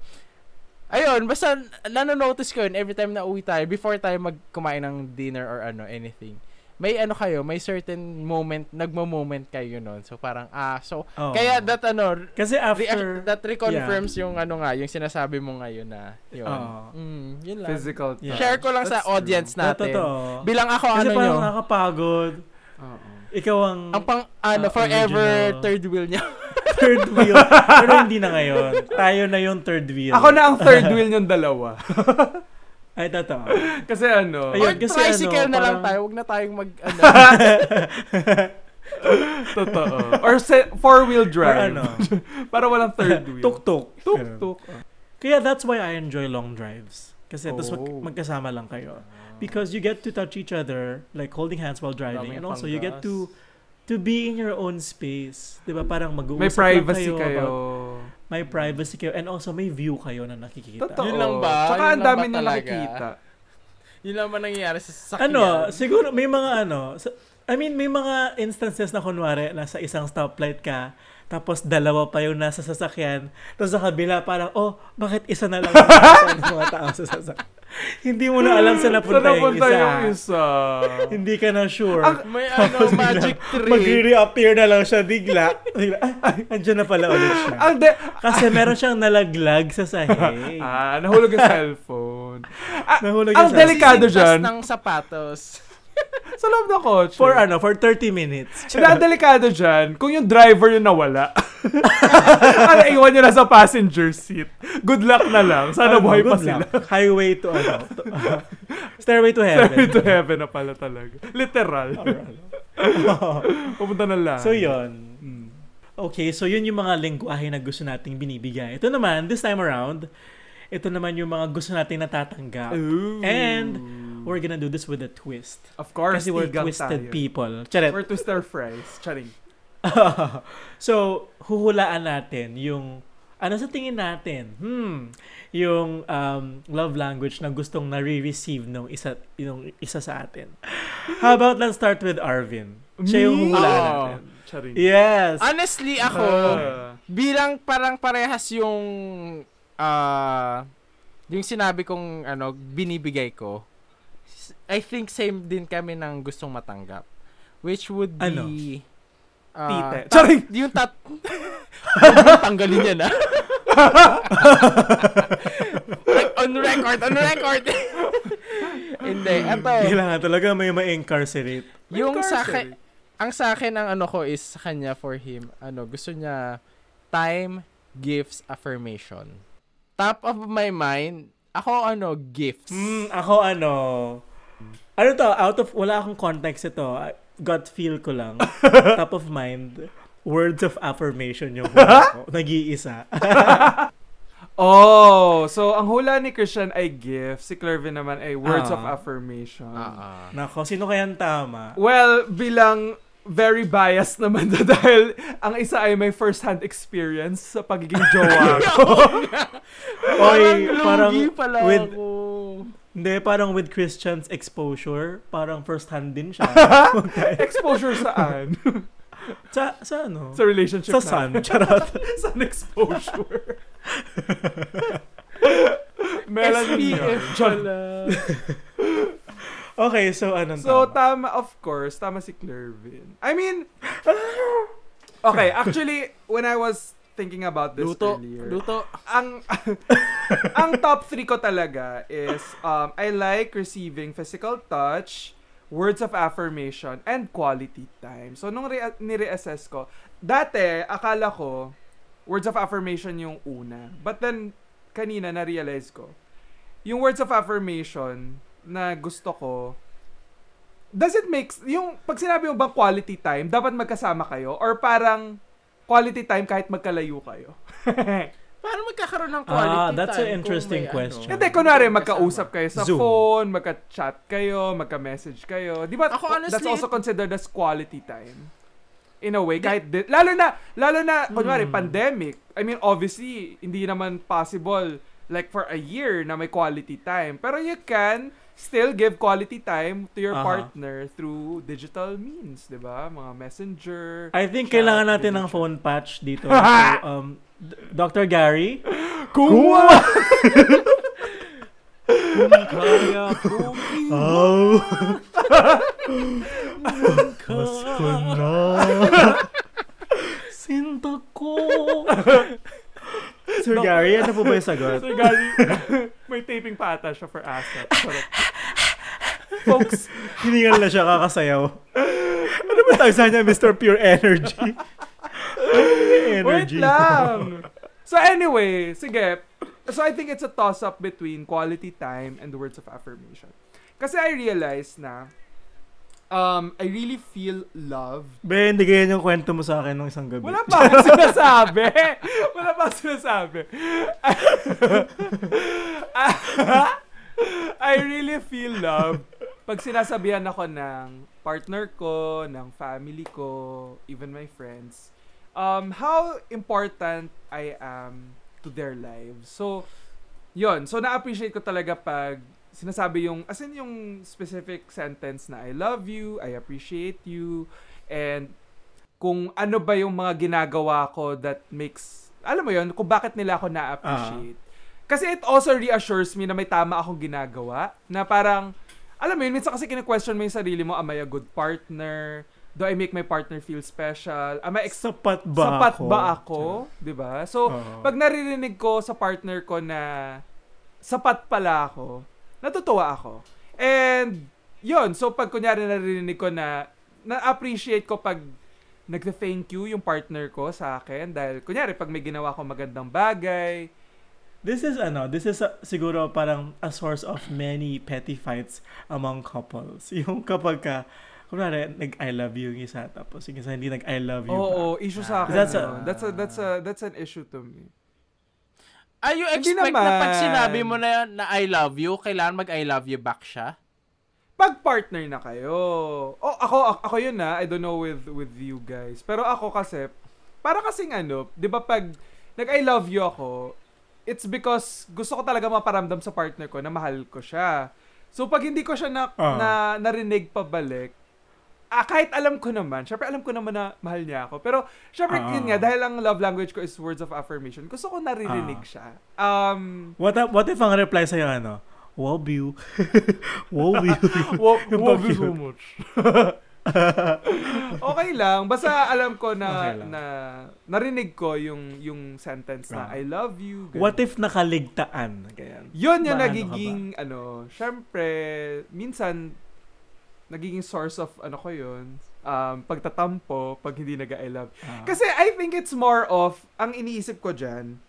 ayun, basta, nanonotice ko yun every time na uwi tayo, before tayo magkumain ng dinner or ano, anything. May ano kayo, may certain moment, nagmo-moment kayo nun. So, parang, ah, so, Oo. kaya that ano, Kasi re- after that reconfirms yung ano nga, yung sinasabi mo ngayon na, yun. Oo. Mm, yun lang. Physical touch. Yeah. Share ko lang sa That's true. audience Na, natin. totoo. Bilang ako, Kasi ano parang nyo, nakakapagod. Oo. Ikaw ang ang pang, ano, Ah, forever original. third wheel niya. third wheel. Pero hindi na ngayon. Tayo na yung third wheel. Ako na ang third wheel yung dalawa. Ay, totoo. Kasi ano, Ayun, Or kasi tricycle ano, na lang tayo, wag na tayong mag, ano, totoo. Or se- four-wheel Or drive. ano, Para walang third wheel. tuk-tuk. Tuk-tuk. Kaya that's why I enjoy long drives. Kasi tapos mag- Oh. magkasama lang kayo. Because you get to touch each other, like holding hands while driving. Daming And also you get to to be in your own space. 'Di ba? Parang mag-uusap May privacy kayo. kayo. about- may privacy kayo. And also may view kayo na nakikita. Totoo. Yun lang ba? Tsaka ang dami talaga? nakikita. Yun lang ba nangyayari sa sasakyan? Ano, siguro may mga ano, I mean, may mga instances na kunwari, nasa isang stoplight ka, tapos dalawa pa yung nasa sasakyan, tapos sa kabila parang, oh, bakit isa na lang yung mga tao sa sasakyan? Hindi mo na alam sa Saan napunta yung napunta isa. yung isa? Hindi ka na sure. May ano, magic tree. Magre-reappear na lang siya bigla. Bigla, Ay, ay, andyan na pala ulit siya. Ang de- Kasi meron siyang nalaglag sa sahig. ah, nahulog yung cellphone. Ah, Nahulog ang yung sa- delikado Sisingpas dyan, ng sapatos. sa loob ng kotse. For ano, for 30 minutes. Hindi, ang delikado dyan, kung yung driver yung nawala, ano, iwan nyo na sa passenger seat. Good luck na lang. Sana Ano, buhay pa good sila. luck. Highway to ano. To, uh, stairway to heaven. Stairway to heaven na pala talaga. Literal. Pupunta na lang. so yun. Mm. Okay, so yun yung mga lingwahe na gusto nating binibigay. Ito naman, this time around, ito naman yung mga gusto nating natatanggap. Ooh. And we're gonna do this with a twist. of course, Kasi we're twisted tayo. people. Charet. We're twister fries. Charing. so, huhulaan natin yung ano sa tingin natin? Hmm, yung um, love language na gustong nare-receive nung isa yung isa sa atin. How about let's start with Arvin? Siya yung huhulaan Oo. natin. Charing. Yes. Honestly, ako, Ah. bilang parang parehas yung, ah, yung sinabi kong, ano, binibigay ko, I think same din kami ng gustong matanggap. Which would be, Ano? ah, Tite. ta- Charing! yung tat... Huwag tanggalin yan, ah. Like, on record, on record. Hindi, eto. Kailangan talaga may ma-incarcerate. Yung sa akin, ang sa akin ang ano ko is sa kanya for him, ano, gusto niya time, gifts, affirmation. Top of my mind, ako ano, gifts. Hmm, ako ano, ano to, out of, wala akong context ito. Gut feel ko lang. Top of mind, words of affirmation yung hula ko. Nag-iisa. Oh, so ang hula ni Christian ay gift, si Clervin naman ay words of Ah. affirmation. Ah. Nako, sino kayang tama? Well, bilang very biased naman na dahil ang isa ay may first-hand experience sa pagiging jowa ko. Oy, parang pala with- ako. Hindi, parang with Christian's exposure, parang first hand din siya. Exposure saan? sa, sa ano? sa relationship Sa sun. Charot. Sun exposure. Melanie. SPF pala. Okay, so anong So, tama? tama, of course, tama si Clervin. I mean, okay, actually, when I was thinking about this Luto. earlier, Luto. ang ang top three ko talaga is um, I like receiving physical touch, words of affirmation, and quality time. So, nung re- nire-assess ko, dati, akala ko, words of affirmation yung una. But then, kanina, na-realize ko, yung words of affirmation na gusto ko, does it make, yung, pag sinabi mo bang quality time, dapat magkasama kayo? Or parang, quality time kahit magkalayo kayo? Paano magkakaroon ng quality Ah, that's time an interesting kung may question. ano? Hindi, kunwari, magkausap kayo sa Zoom. phone, magka-chat kayo, magka-message kayo. Di ba, Ako, honestly, that's also considered as quality time. In a way, kahit, di- lalo na, lalo na, kunwari, Hmm. pandemic. I mean, obviously, hindi naman possible, like, for a year na may quality time. Pero you can still give quality time to your Aha. partner through digital means, di ba? Mga messenger. I think chat, kailangan natin ng phone patch dito. so, um, Dr. Gary? Kuwa! Kaya kung Oh. Mas ko na. Sinta ko. Sir Gary, ano po ba yung sagot? So, Gary, may taping pa ata siya for. Correct. Folks, Hiningal na siya kakasayaw. Ano ba tawag sa niya, Mr. Pure Energy? Wait Energy. lang. So anyway, sige. So I think it's a toss-up between quality time and the words of affirmation. Kasi I realized na um, I really feel love. Be, hindi ganyan yung kwento mo sa akin nung isang gabi. Wala pa akong sinasabi. Wala pa akong sinasabi. I really feel love pag sinasabihan ako ng partner ko, ng family ko, even my friends, um, how important I am to their lives. So, yon So, na-appreciate ko talaga pag sinasabi yung, as in yung specific sentence na I love you, I appreciate you, and kung ano ba yung mga ginagawa ko that makes, alam mo yon kung bakit nila ako na-appreciate. Kasi it also reassures me na may tama akong ginagawa, na parang, alam mo yun, minsan kasi kine-question mo yung sarili mo, am I a good partner? Do I make my partner feel special? Am I ex- Sapat ba sapat ako? ba ako? 'Di ba? So, Oo. pag naririnig ko sa partner ko na sapat pala ako, natutuwa ako. And, yun. So, pag kunyari naririnig ko na, na-appreciate ko pag nagte-thank you yung partner ko sa akin dahil kunyari pag may ginawa ko magandang bagay This is ano, this is a- siguro parang a source of many petty fights among couples. Yung kapag ka, kunwari, nag-I love you yung isa, tapos yung isa hindi nag-I love you Oo, back. issue sa akin. That's a- that's a that's a that's an issue to me. Are you expect na pag sinabi mo na, na I love you, kailangan mag I love you back siya? Pag partner na kayo. Oh, ako ako yun na. I don't know with with you guys. Pero ako kasi para kasing ano, 'di ba pag nag I love you ako, it's because gusto ko talaga maparamdam sa partner ko na mahal ko siya. So pag hindi ko siya na, Ah. na narinig pabalik, ah, kahit alam ko naman, syempre alam ko naman na mahal niya ako. Pero syempre Ah. yun nga, dahil ang love language ko is words of affirmation, gusto ko naririnig Ah. siya. Um, What, if- what if ang reply sa'yo ano? Wow, you. wow, you. Wo- Yung love you so much. okay lang. Basta alam ko na Okay lang. na narinig ko yung yung sentence na Ah. I love you. ganun. What if nakaligtaan? Ganyan. Yun yung Maano nagiging ano, syempre minsan nagiging source of ano ko yun, um, pagtatampo pag hindi nag-I love. Ah. Kasi I think it's more of, ang iniisip ko dyan,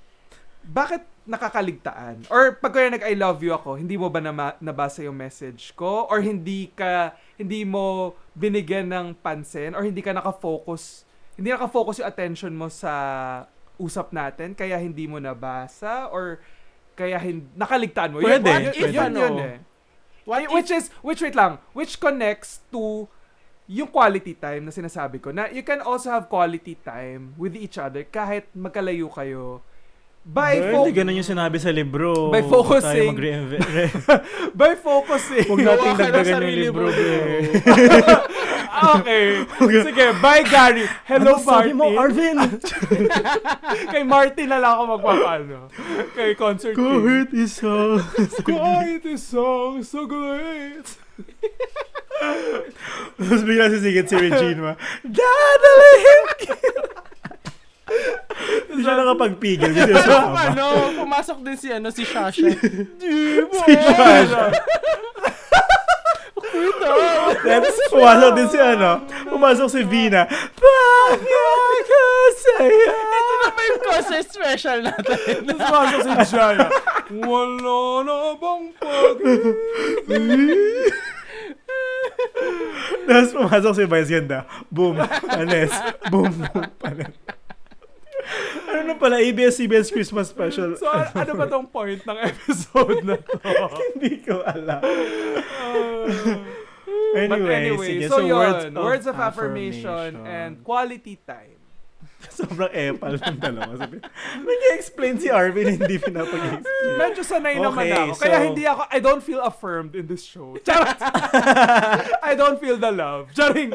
bakit nakakaligtaan? Or pag kaya nag-I love you ako, hindi mo ba nama- nabasa yung message ko? Or hindi ka, hindi mo binigyan ng pansin? Or hindi ka nakafocus, hindi nakafocus yung attention mo sa usap natin, kaya hindi mo nabasa? Or kaya hindi, nakaligtaan mo? Pwede, Yun, yun, pwede. yun, yun Ano? eh. What if- which is, which wait lang, which connects to yung quality time na sinasabi ko, na you can also have quality time with each other kahit magkalayo kayo. By, fo- Hindi ganun yung sinabi sa libro. By focusing- by focusing. Huwag natin dagdagan yung libro. okay. Sige, bye Gary. Hello, Ano sabi Martin. mo, Arvin? Kay Martin na lang ako magpapano. Kay concert Go king. hurt is so... Kahit isang saglit. Tapos bigla sisigit si Regina. Dadalhin kita! Hindi siya nakapagpigil kasi sa kung ano, pumasok din si ano si Shasha. Di mo. Si Shasha. Pumasok din si ano, pumasok si Vina. Pagkakasaya. Ito na ba yung concert special natin? Pumasok si Jaya. Wala na bang pag Tapos pumasok si Vice Ganda. Boom. Panes. Boom, boom. Panes. Ano na pala, ABS-CBS Christmas special. So, ano ba tong point ng episode na to? Hindi ko alam. But Anyway, anyway, sige. so, So, yun, words of words of affirmation, affirmation. and quality time. Sobrang epal ng dalawa. Sabi, nag-explain si Arvin, hindi pinapag-explain. Medyo sanay naman Okay, ako. Kaya so- hindi ako, I don't feel affirmed in this show. Charot! I don't feel the love. Charing!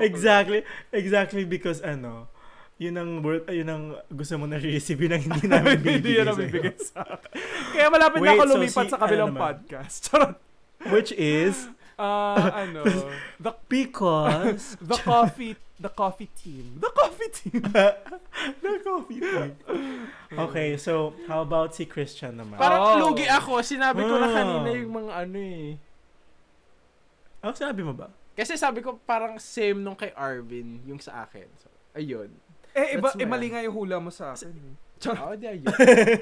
Exactly. Exactly because ano, yun ang word, yun ang gusto mo na receive, yun ang hindi namin Hindi binibigay yan sa'yo. nabibigay sa akin. Kaya malapit na Wait, ako so lumipat si- sa kabilang ano naman? podcast. Charot! Which is, Ah, ano, the, because, the coffee, the coffee team. The coffee team. the coffee thing. Okay, so, how about si Christian naman? Parang Oh. lugi ako. Sinabi ko na Ah. kanina yung mga ano eh. Oh, sinabi mo ba? Kasi sabi ko parang same nung kay Arvin yung sa akin. So, ayun. Eh, iba, eh, mali nga yung hula mo sa akin. Oo, di ayun.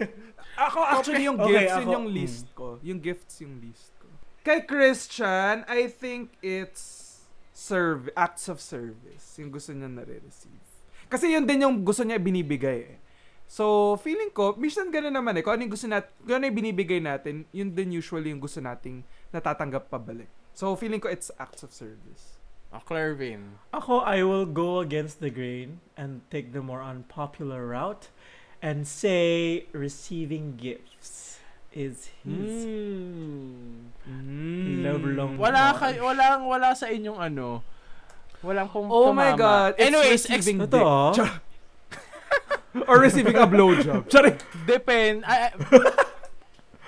Ako actually yung Okay, gifts, yun ako- yung mm. list ko. Yung gifts yung list ko. Kay Christian, I think it's serve acts of service. Yung gusto niya nare-receive. Kasi yun din yung gusto niya binibigay eh. So, feeling ko, minsan gano'n naman eh. Kung ano yung gusto natin, kung ano yung binibigay natin, yun din usually yung gusto nating natatanggap pabalik. So, feeling ko it's acts of service. Oh, Clervin. Ako, I will go against the grain and take the more unpopular route and say receiving gifts is his Hmm. love long Wala kay walang wala sa inyong ano. Walang pum Oh my tumama. God, it's Anyways, receiving ex- dick. Char- Or receiving a blowjob. Charing. depend. Ay,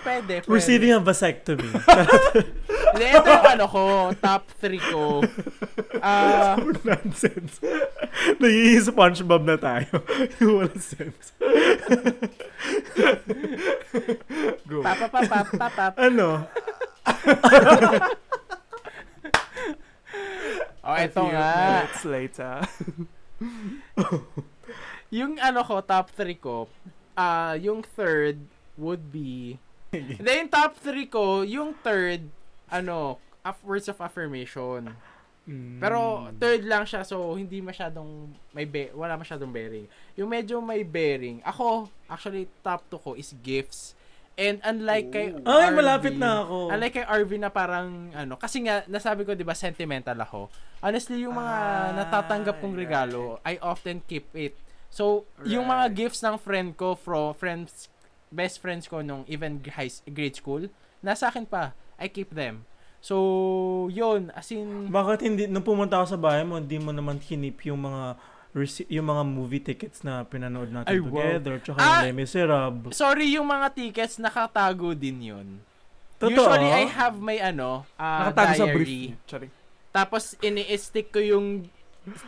pwede, pwede. Receiving a vasectomy. Hindi, ito yung ano ko, top 3 ko. Ah, Nonsense. Nagiging SpongeBob na tayo. Yung walang sense. Go. pap, pap, pap, pap, pap. Ano? Oh, ito nga. minutes later. Yung ano ko, top 3 ko, ah, yung third would be, yung top 3 ko, yung third, ano, words of affirmation. Pero Hmm. third lang siya so hindi masyadong may be- wala masyadong bearing. Yung medyo may bearing. Ako actually top 2 ko is gifts. And unlike kay Ay, RV, malapit na ako. Unlike kay RV na parang ano kasi nga nasabi ko 'di ba sentimental ako. Honestly yung mga Ah, natatanggap kong regalo, I often keep it. So, yung mga Right. gifts ng friend ko from friends best friends ko nung even high, grade school, nasa akin pa. I keep them. So, yun, as in Bakit hindi, nung pumunta ako sa bahay mo, hindi mo naman hinip yung mga yung mga movie tickets na pinanood natin Ay, wow. together, tsaka Ah! yung Les Miserables. Sorry, yung mga tickets nakatago din yun. Totoo? Usually, I have my ano, uh, Nakatago sa diary. brief niya. Charing. Tapos, ini-stick ko yung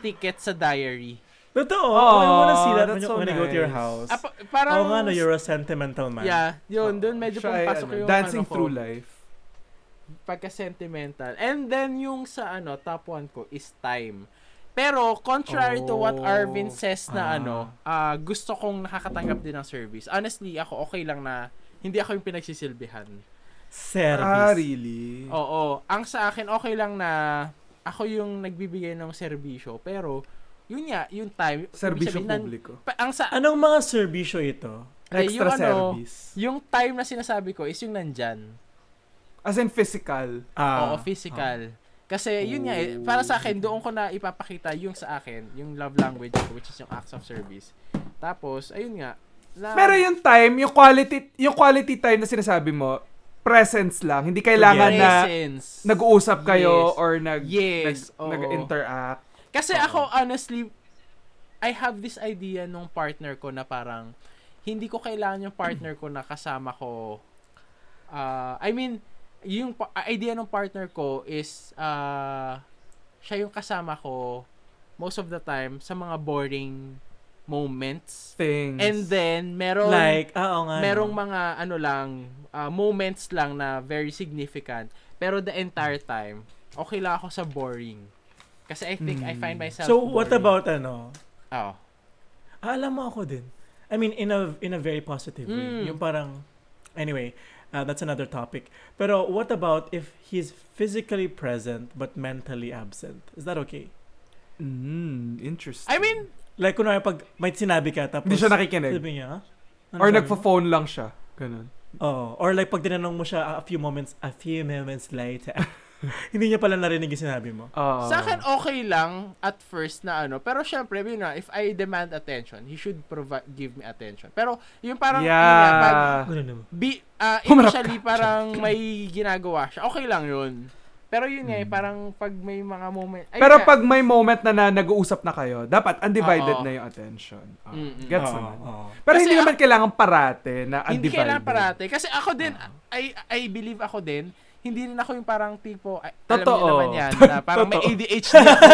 ticket sa diary. Totoo. Oh, I wanna see that when, so when I go to your nice. house. Ah, pa- parang, Oo nga, no, you're a sentimental man. yeah, yun, dun medyo Siya ay, pumasok ano, yung Dancing ano ko, through life. pagka-sentimental. And then, yung sa ano, top 1 ko is time. Pero, contrary to what Oh. Arvin says na Ah. ano, ah, gusto kong nakakatanggap din ng service. Honestly, ako okay lang na hindi ako yung pinagsisilbihan. Service. Ah, really? Oo. Ang sa akin, okay lang na ako yung nagbibigay ng serbisyo. Pero, yun nga, yung time. Serbisyo publiko. pa- ang sa, Anong mga serbisyo ito? Extra yung ano, service. yung time na sinasabi ko is yung nandyan. As in physical. Oo, physical. Kasi yun nga, eh, para sa akin, doon ko na ipapakita yung sa akin, yung love language ko, which is yung acts of service. Tapos, ayun nga. Na, Pero yung time, yung quality, yung quality time na sinasabi mo, presence lang. Hindi kailangan na presence. nag-uusap kayo Yes. or nag, Yes, nag, oo. nag-interact. Kasi ako, honestly, I have this idea nung partner ko na parang, hindi ko kailangan yung partner ko na kasama ko. ah, I mean, yung pa- idea ng partner ko is, ah, siya yung kasama ko most of the time sa mga boring moments. Things. And then, meron, Like, ah, oo nga. merong no? mga, ano lang, ah, moments lang na very significant. Pero the entire time, okay lang ako sa boring. Kasi I think I find myself So, what about ano? Oh. Ah, alam mo ako din. I mean, in a in a very positive way. Mm. Yung parang, anyway, uh, that's another topic. Pero what about if he's physically present but mentally absent? Is that okay? Mm, interesting. I mean, Like, kunwari pag may sinabi ka, tapos... Hindi siya nakikinig. Sabi niya, ha? Ano Or sabi mo? nagpo-phone lang siya. Ganun. Oo. Or like, pag tinanong mo siya a few moments, a few moments later, hindi niya pala narinig yung sinabi mo. Oo. sa akin okay lang at first na ano. Pero syempre, yun nga, if I demand attention, he should provide give me attention. Pero yung parang, yun nga, pag, yeah. Bi, ah, Humarap initially parang may ginagawa siya, okay lang yun. Pero yun nga, Mm. parang pag may mga moment, ay, Pero pag may moment na, na nag-uusap na kayo, dapat undivided Oo. na yung attention. Mm-mm. Gets Oo, naman. oo. Pero Kasi hindi ako- naman kailangan parate na hindi undivided. kailangan parate. Kasi ako din. I, I believe ako din, hindi rin ako yung parang tipo, ay, alam Totoo. niyo naman yan, na parang may Totoo. ADHD ako,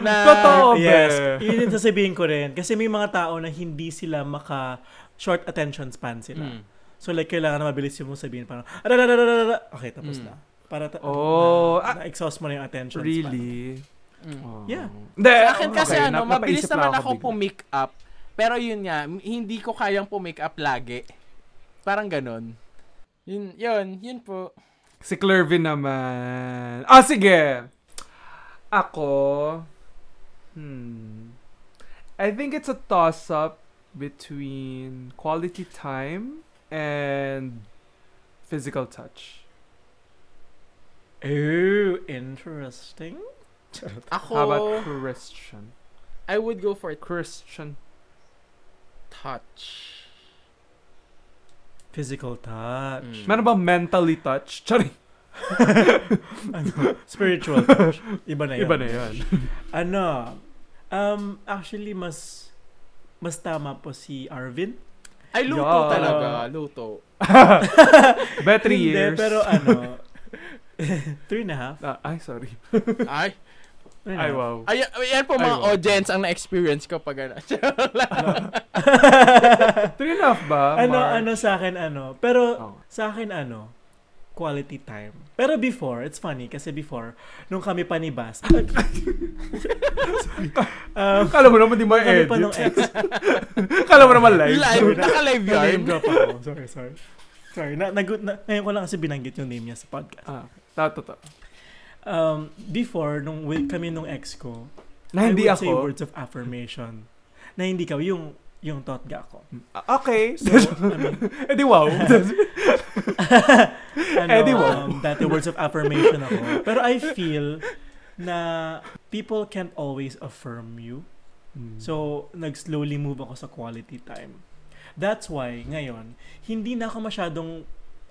na, Totoo. yes. Yun din sasabihin ko rin. Kasi may mga tao na hindi sila maka short attention span sila. Mm. So like kailangan na mabilis yung mong sabihin parang "Ararararara." okay tapos Mm. na. Para ta- Oh, na, ah, exhaust mo na yung attention span. Really? Mm. Oh. Yeah. Hindi, Sa akin kasi okay, ano, nap- mabilis naman ako pumick up. Pero yun nga, hindi ko kayang pumick up lagi. Parang ganun. Yun, yun, yun po. Si Clervin naman. Ah, sige. Ako, hmm. I think it's a toss-up between quality time and physical touch. Oh, interesting. Ako, How about Christian? I would go for Christian. touch. Physical touch. Mm. Meron bang mentally touch? Sorry. ano, spiritual touch. Iba na yun. Iba na yan. Ano, um, actually, mas, mas tama po si Arvin. Ay, luto Yeah. talaga. Luto. Bet three Hindi, years. pero ano, three and a half. Ah, ay, sorry. Ay, Ay, wow. ay, yan po Ay, mga wow. audience ang na-experience ko pag ano. A half ba, ano, Mar? ano sa akin, ano. Pero, Oh. sa akin, ano, quality time. Pero before, it's funny, kasi before, nung kami pa ni Bas, um, Kala mo naman di mo edit. pa nung ex, Kala mo naman live. Live, naka-live yarn. name drop ako. Sorry, sorry. Sorry, na, nagut na, ngayon ko lang kasi binanggit yung name niya sa podcast. Ah, tato to. Um, before, nung with kami nung ex ko, Na hindi I would say ako. words of affirmation. Na hindi ka, yung, yung totga ko. Ah, Okay. So, I mean, Eh di wow. ano, Eh, di ba? um, dati words of affirmation ako. Pero I feel na people can't always affirm you. So, nag-slowly move ako sa quality time. That's why, ngayon, hindi na ako masyadong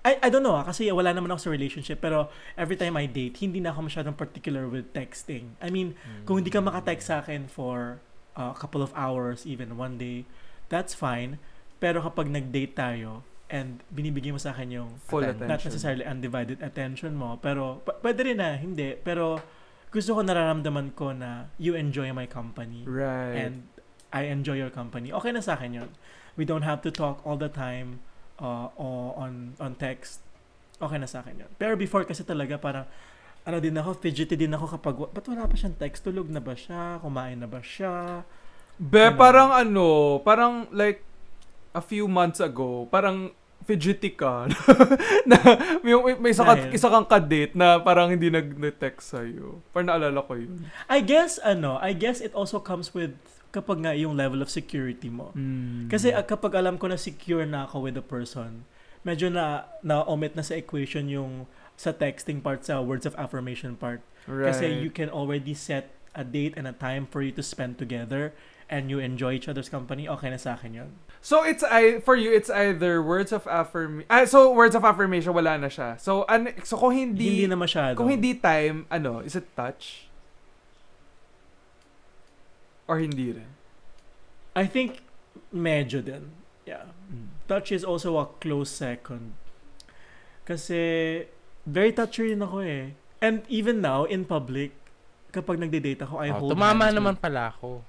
I, I don't know ah, kasi wala naman ako sa relationship pero every time I date, hindi na ako masyadong particular with texting. I mean, kung hindi ka makatext sa akin for a couple of hours, even one day, that's fine. Pero kapag nag-date tayo and binibigyan mo sa akin yung Full Atten- attention. not necessarily undivided attention mo, pero p- pwede rin na, hindi. Pero gusto ko nararamdaman ko na you enjoy my company Right. and I enjoy your company. Okay na sa akin yun. We don't have to talk all the time uh, o- on on text. Okay na sa akin yun. Pero before kasi talaga parang ano din ako, fidgety din ako kapag, ba't wala pa siyang text? Tulog na ba siya? Kumain na ba siya? Be, Ano? parang ano, parang like a few months ago, parang fidgety ka. na may, may isa, ka, isa kang kadate na parang hindi nag-text sa'yo. Parang naalala ko yun. I guess, ano, I guess it also comes with kapag nga yung level of security mo. Kasi ah, kapag alam ko na secure na ako with the person, medyo na na-omit na sa equation yung sa texting part, sa words of affirmation part. right. Kasi you can already set a date and a time for you to spend together and you enjoy each other's company, okay na sa akin yun. So it's I for you it's either words of affirmation. Ah, so words of affirmation wala na siya. So an so kung Hindi, hindi, na masyado. kung hindi time, ano, is it touch? Or hindi rin? I think medyo din. Yeah. Touch is also a close second. Kasi very touchy rin ako eh. And even now, in public, kapag nagde-date ako, I Oh, hold tumama hands with- naman pala ako.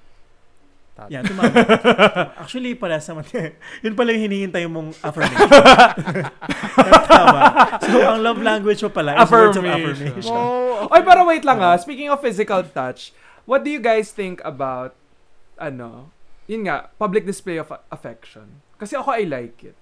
Tat- Yeah, tumama. Actually, pala sa yun pala yung hinihintay mong affirmation. Tama. So, ang love language mo pala is words of Affirmation. affirmation. Oh, Oy, pero wait lang ah. Speaking of physical touch, what do you guys think about, ano, yun nga, public display of affection? Kasi ako, I like it.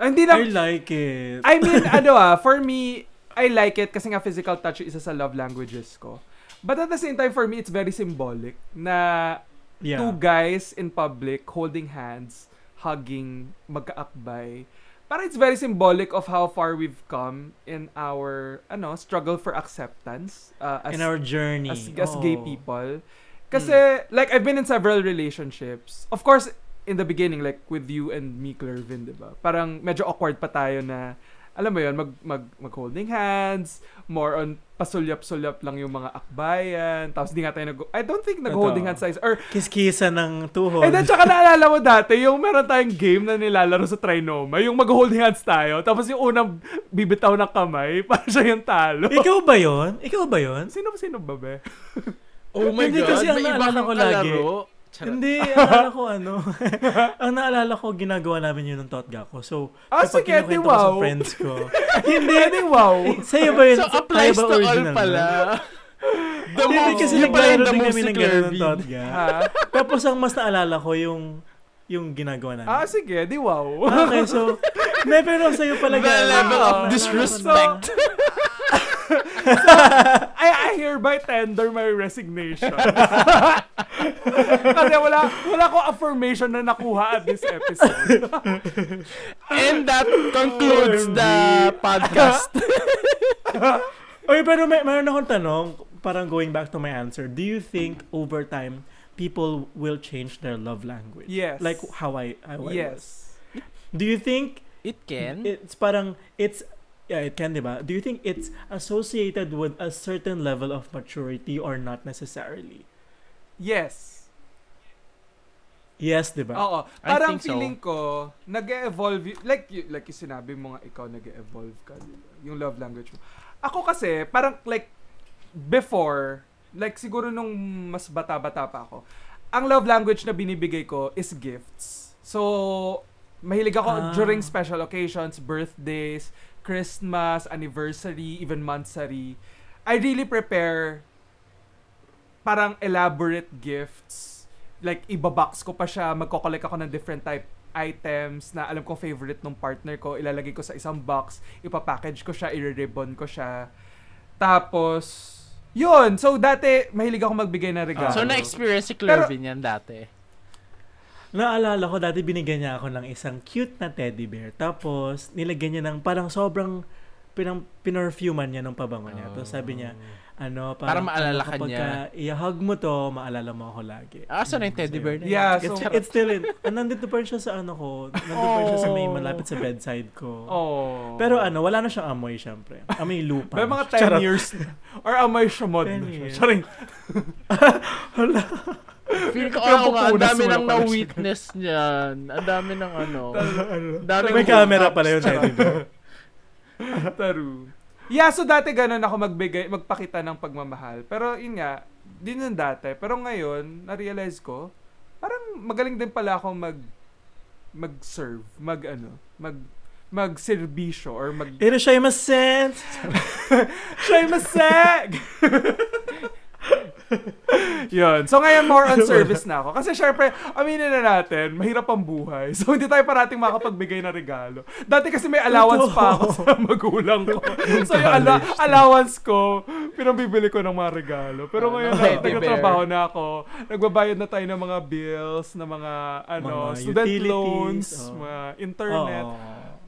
Ah, hindi I lang, like it. I mean, ano ah, for me, I like it kasi nga physical touch isa sa love languages ko. But at the same time, for me, it's very symbolic na yeah. two guys in public holding hands, hugging, magkaakbay. Parang it's very symbolic of how far we've come in our ano struggle for acceptance uh, as, In our journey. as, as gay Oh. people. Kasi, like, I've been in several relationships. Of course, in the beginning, like, with you and me, Clervin, di ba? Parang medyo awkward pa tayo na, alam mo yun, mag, mag, mag-holding hands, more on pasulyap-sulyap lang yung mga akbayan. Tapos di nga tayo nag... I don't think nag-holding hands tayo. Or, Kiskisa ng tuhod. eh, then tsaka naalala mo dati, yung meron tayong game na nilalaro sa Trinoma, yung mag-holding hands tayo, tapos yung unang bibitaw ng kamay, para siya yung talo. Ikaw ba yon? Ikaw ba yon? Sino-sino ba, be? oh my Hindi, God. kasi ang may iba kang ko lagi. kalaro. Charot. Hindi, alala ko ano. ang naalala ko, ginagawa namin yun ng Totga ko. So, Ah, kapag sige, kinukwento ko sa wow. friends ko. Hindi, di wow. Sa'yo ba yun? So, applies to all pala. The Hindi, most- kasi naglaro din kami ng gano'n ng. Totga. Tapos ang mas naalala ko yung yung ginagawa namin. Ah, sige, di wow. okay, so, may pero sa'yo pala The level Ah, of naalala disrespect. I, I hereby tender my resignation. Kasi wala, wala ko affirmation na nakuha at this episode. And that concludes the podcast. Oy, pero may, mayroon akong tanong, parang going back to my answer. Do you think over time, people will change their love language? Yes. Like how I, how I was. yes. Do you think It can. it's parang, it's, yeah, it can, diba? Do you think it's associated with a certain level of maturity or not necessarily? Yes. Yes, diba? Oo. I Parang think so. feeling ko, nag-evolve, y- like, like yung sinabi mo nga, ikaw nag-evolve ka, di ba? yung love language mo. Ako kasi, parang like, before, like siguro nung mas bata-bata pa ako, ang love language na binibigay ko is gifts. So, mahilig ako Ah. during special occasions, birthdays, Christmas, anniversary, even monthsary. I really prepare parang elaborate gifts. Like, ibabox ko pa siya, magko-collect ako ng different type items na alam ko favorite ng partner ko, ilalagay ko sa isang box, ipapackage ko siya, i-ribbon ko siya. Tapos, yun. So, dati, mahilig ako magbigay ng regalo. so, na-experience si Clervin yan dati. Naalala ko, dati binigyan niya ako ng isang cute na teddy bear. Tapos, nilagyan niya ng parang sobrang pinang pinorfuman niya ng pabango niya. Tapos sabi niya, ano, Para parang, maalala ano, ka niya. i-hug mo to, maalala mo ako lagi. Ah, so na yung teddy bear na? Yeah, It's, so, it's still in, ah, nandito pa rin siya sa ano ko. Nandito pa rin siya sa may Oh. malapit sa bedside ko. oh. Pero ano, wala na siyang amoy, syempre. Amoy lupa. May mga 10 Charot. years. Or amoy shamod 10 na siya. years. Charing. Feel ko, ako nga, ang dami nang siya. na-witness niyan. Ang dami ng ano. dami May camera pala yun, bear. True. Yeah, so dati ganun ako magbigay, magpakita ng pagmamahal. Pero yun nga, din yung dati. Pero ngayon, na-realize ko, parang magaling din pala ako mag mag-serve, mag ano, mag magserbisyo or mag Irashimasen! Shimaseg! Yun. So ngayon more on service na ako. Kasi syempre, aminin na natin, mahirap ang buhay. So hindi tayo parating makapagbigay ng regalo. Dati kasi may allowance pa ako sa magulang ko. So yung ala- allowance ko, pinambibili ko ng mga regalo. Pero ngayon na, nagtatrabaho na ako. Nagbabayad na tayo ng mga bills, ng mga ano, Mga student loans, oh. mga internet, Oo.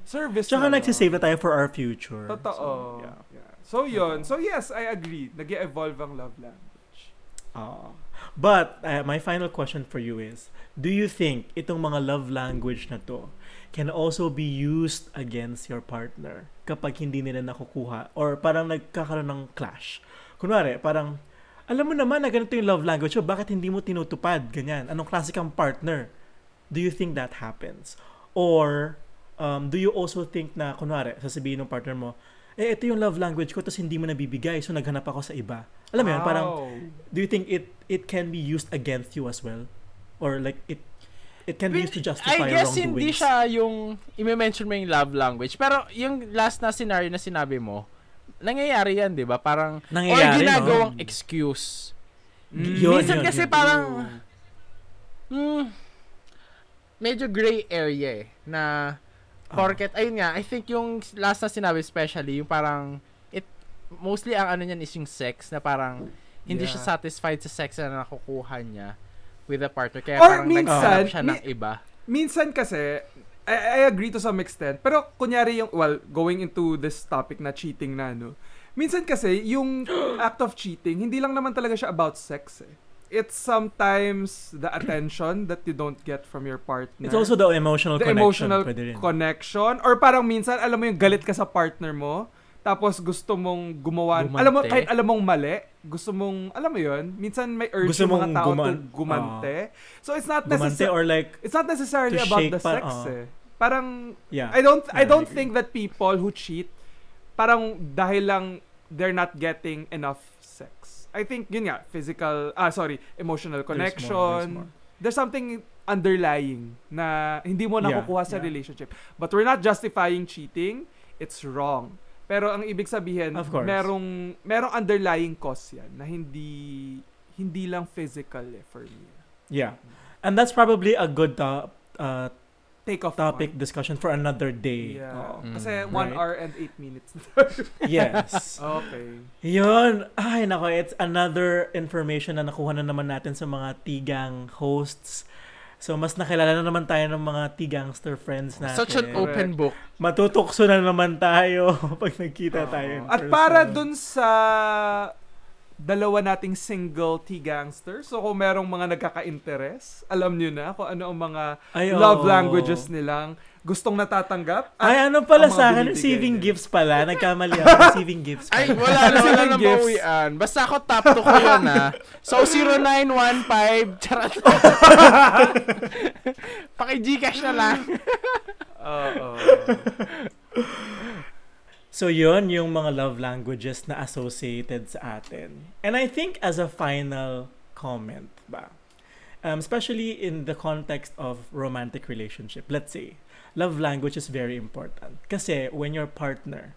service Tsaka na nagsisave na tayo for our future. Totoo. So, yeah. Yeah. So, yun. So, yes, I agree. nag evolve ang love language. Oo. But, uh, my final question for you is, do you think itong mga love language na to can also be used against your partner kapag hindi nila nakukuha or parang nagkakaroon ng clash? Kunwari, parang, alam mo naman na ganito yung love language, so bakit hindi mo tinutupad? Ganyan. Anong klase kang partner? Do you think that happens? Or, um, do you also think na, kunwari, sasabihin ng partner mo, eh, ito yung love language ko, tapos hindi mo nabibigay, so naghanap ako sa iba. Alam mo yun, parang, do you think it it can be used against you as well or like it it can be used to justify I guess hindi siya yung i-mention mo yung love language. Pero yung last na scenario na sinabi mo, nangyayari yan, di ba? Parang, Nangyayari, or ginagawang no? excuse. Mm. Yun, Minsan yun, kasi yun. parang, hmm, medyo gray area eh, na. Porket, ayun nga, I think yung last na sinabi especially, yung parang, it, mostly ang ano niyan is yung sex, na parang, hindi siya Yeah. satisfied sa sex na nakukuha niya with a partner. Kaya Or parang minsan, siya ng mi- iba. Minsan kasi, I, I agree to some extent, pero kunyari yung, well, going into this topic na cheating na, no? Minsan kasi, yung act of cheating, hindi lang naman talaga siya about sex, eh. It's sometimes the attention that you don't get from your partner. it's also the emotional the connection emotional connection. Or parang minsan, alam mo yung galit ka sa partner mo, tapos gusto mong gumawa, Gumante. alam mo, kahit alam mong mali, gusto mong, alam mo yun, minsan may urge Gusto yung mga tao to guman- gumante. so it's not necessarily, or like it's not necessarily to about the pa- sex oo. eh. Parang, yeah I don't, I Yeah, don't I think that people who cheat, parang dahil lang they're not getting enough. I think, yun nga, physical, ah, sorry, emotional There's more, connection. there's more. There's something underlying na hindi mo Yeah, nakukuha sa yeah. relationship. But we're not justifying cheating. It's wrong. Pero ang ibig sabihin, merong merong underlying cause 'yan na hindi hindi lang physical eh, for me. yeah and that's probably a good to- uh, Take off topic one. discussion for another day Yeah. Oo. Mm. Kasi 1 Right. hour and 8 minutes. yes okay. Yun. Ay, nako. It's another information na nakuha na naman natin sa mga tigang hosts. So, mas nakilala na naman tayo ng mga tigangster friends natin. Such an open book. Matutukso na naman tayo pag nagkita tayo. in At para dun sa dalawa nating single T-gangster, so kung merong mga nagkaka-interest, alam nyo na kung ano ang mga Ay, love oo. languages nilang gustong natatanggap. at Ay, ano pala sa akin? Receiving gifts pala. Nagkamali ako. Receiving gifts Ay, pala. wala na, wala Receiving na gifts. bawian. Basta ako top 2 ko yun, ha. So, 0915, charot. Paki-Gcash na lang. Oo. So yun yung mga love languages na associated sa atin. And I think as a final comment ba, um, especially in the context of romantic relationship, let's say, love language is very important. Kasi when your partner,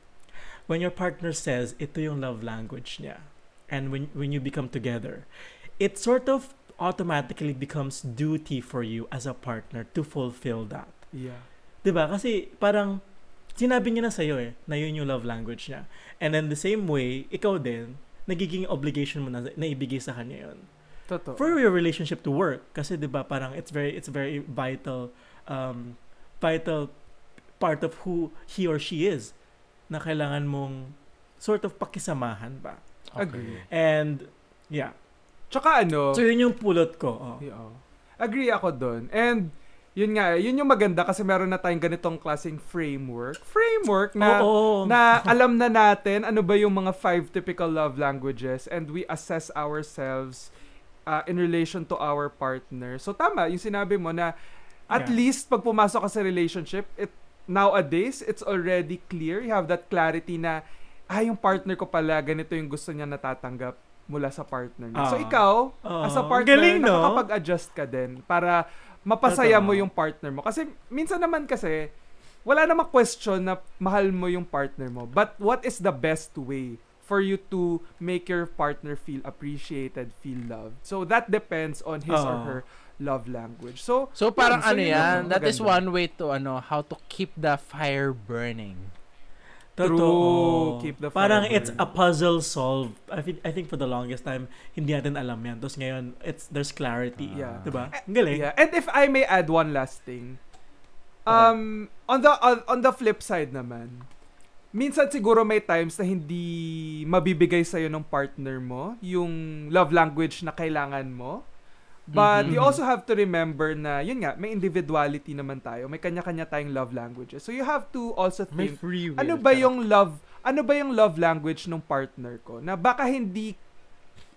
when your partner says ito yung love language niya, and when, when you become together, it sort of automatically becomes duty for you as a partner to fulfill that. Yeah. 'Di ba? Kasi parang sinabi niya na sa'yo eh, na yun yung love language niya. And then the same way, ikaw din, nagiging obligation mo na, na ibigay sa kanya yun. Totoo. For your relationship to work. Kasi 'di ba parang it's very, it's very vital, um, vital part of who he or she is na kailangan mong sort of pakisamahan ba. Agree. And, yeah. Tsaka ano, So yun yung pulot ko. Oh. Yeah. Agree ako doon. And yun nga, yun yung maganda kasi meron na tayong ganitong klaseng framework. Framework na Oo. na alam na natin ano ba yung mga five typical love languages and we assess ourselves uh, in relation to our partner. So tama, yung sinabi mo na at Yeah. least pag pumasok ka sa relationship, it nowadays it's already clear. You have that clarity na ah, yung partner ko pala, ganito yung gusto niya natatanggap mula sa partner niya. so Ah. ikaw, as a partner, Galing, no? nakakapag-adjust ka din para mapasaya Totoo. mo yung partner mo. Kasi minsan naman kasi, wala namang question na mahal mo yung partner mo. But what is the best way for you to make your partner feel appreciated, feel loved? So that depends on his or Oo. her love language. So, So parang yun, so ano yan, that is maganda. one way to ano, how to keep the fire burning. True. Totoo. Keep the Parang fire it's a puzzle solved. I think, I think for the longest time, hindi natin alam yan. Tapos ngayon, it's, there's clarity. Yeah. Diba? Ang galing. Yeah. And if I may add one last thing. Um on the on, on the flip side naman. Minsan siguro may times na hindi mabibigay sa ng partner mo yung love language na kailangan mo. But Mhm. you also have to remember na yun nga, may individuality naman tayo. May kanya-kanya tayong love languages. So you have to also May think free will. ano ba yung love ano ba yung love language ng partner ko na baka hindi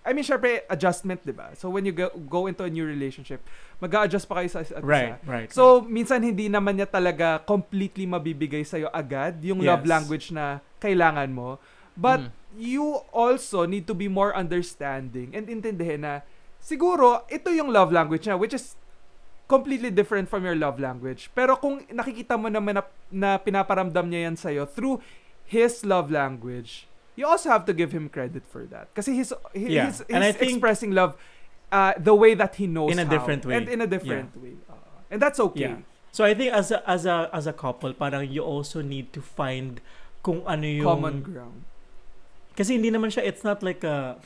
I mean syempre adjustment 'di ba so when you go, go into a new relationship mag-a-adjust pa kayo sa isa't Right, isa right. so minsan hindi naman niya talaga completely mabibigay sa agad yung love Yes. language na kailangan mo but Mm. you also need to be more understanding and intindihin na siguro ito yung love language niya which is completely different from your love language. Pero kung nakikita mo naman na, na pinaparamdam niya yan sa'yo through his love language, you also have to give him credit for that. Kasi he's, he- Yeah. he's, he's And I think- expressing love uh, the way that he knows In a how. different way. And in a different way. Uh, and that's okay. Yeah. So I think as a, as a as a couple, parang you also need to find kung ano yung Common ground. Kasi hindi naman siya, it's not like a,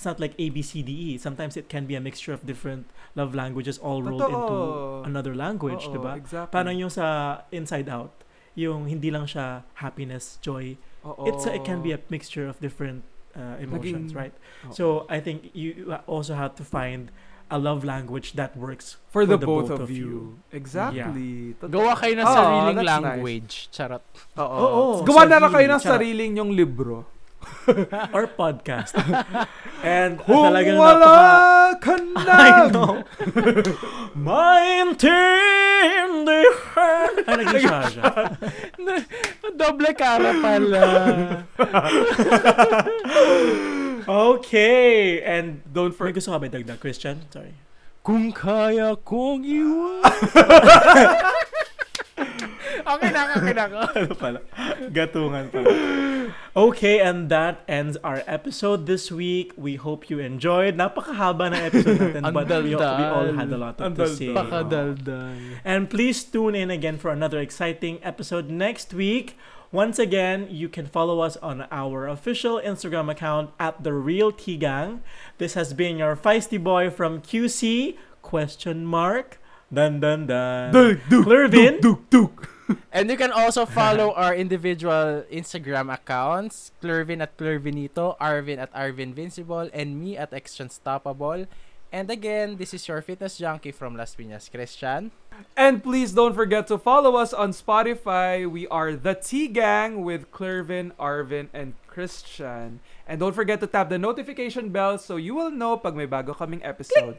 it's not like A, B, C, D, E. Sometimes it can be a mixture of different love languages all rolled into Totoo. another language, Oo, di ba? Exactly. Parang yung sa Inside Out, yung hindi lang siya happiness, joy. Oo. It's a, it can be a mixture of different uh, emotions, Naging- right? Oo. So I think you also have to find a love language that works for, the, both, of, you. Exactly. Totoo. Gawa kayo ng Oh, sariling that's nice. language. Charot. Oo. Oo, Gawa na lang kayo ng sariling yung libro. or podcast. And Kung talagang wala napaka- ka na. I know. Maintindihan. Ay, naging siya siya. Doble cara pala. Okay. And don't forget. May gusto ka ba dagdag, Christian? Sorry. Kung kaya kong iwan. Okay na, okay na. ano pala? Gatungan pala. Okay, and that ends our episode this week. We hope you enjoyed. Napakahaba na episode natin, Ang but we, we all had a lot Ang to say. daldal. Pakadaldal. And please tune in again for another exciting episode next week. Once again, you can follow us on our official Instagram account at the Real Tea Gang. This has been your feisty boy from QC question mark. Dun dun dun. Duke, Duke, Clervin. And you can also follow our individual Instagram accounts, Clervin at Clervinito, Arvin at Arvin Vincible, and me at Extranstoppable. And again, this is your fitness junkie from Las Piñas, Christian. And please don't forget to follow us on Spotify. We are the T Gang with Clervin, Arvin, and Christian. And don't forget to tap the notification bell so you will know pag may bago kaming episode.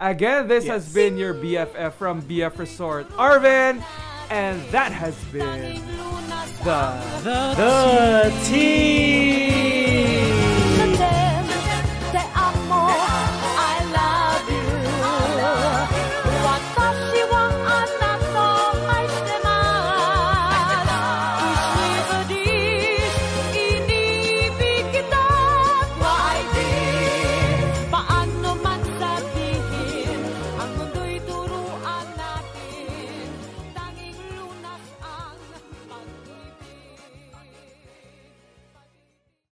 Again, this has been your BFF from BF Resort, Arvin, and that has been the The tea.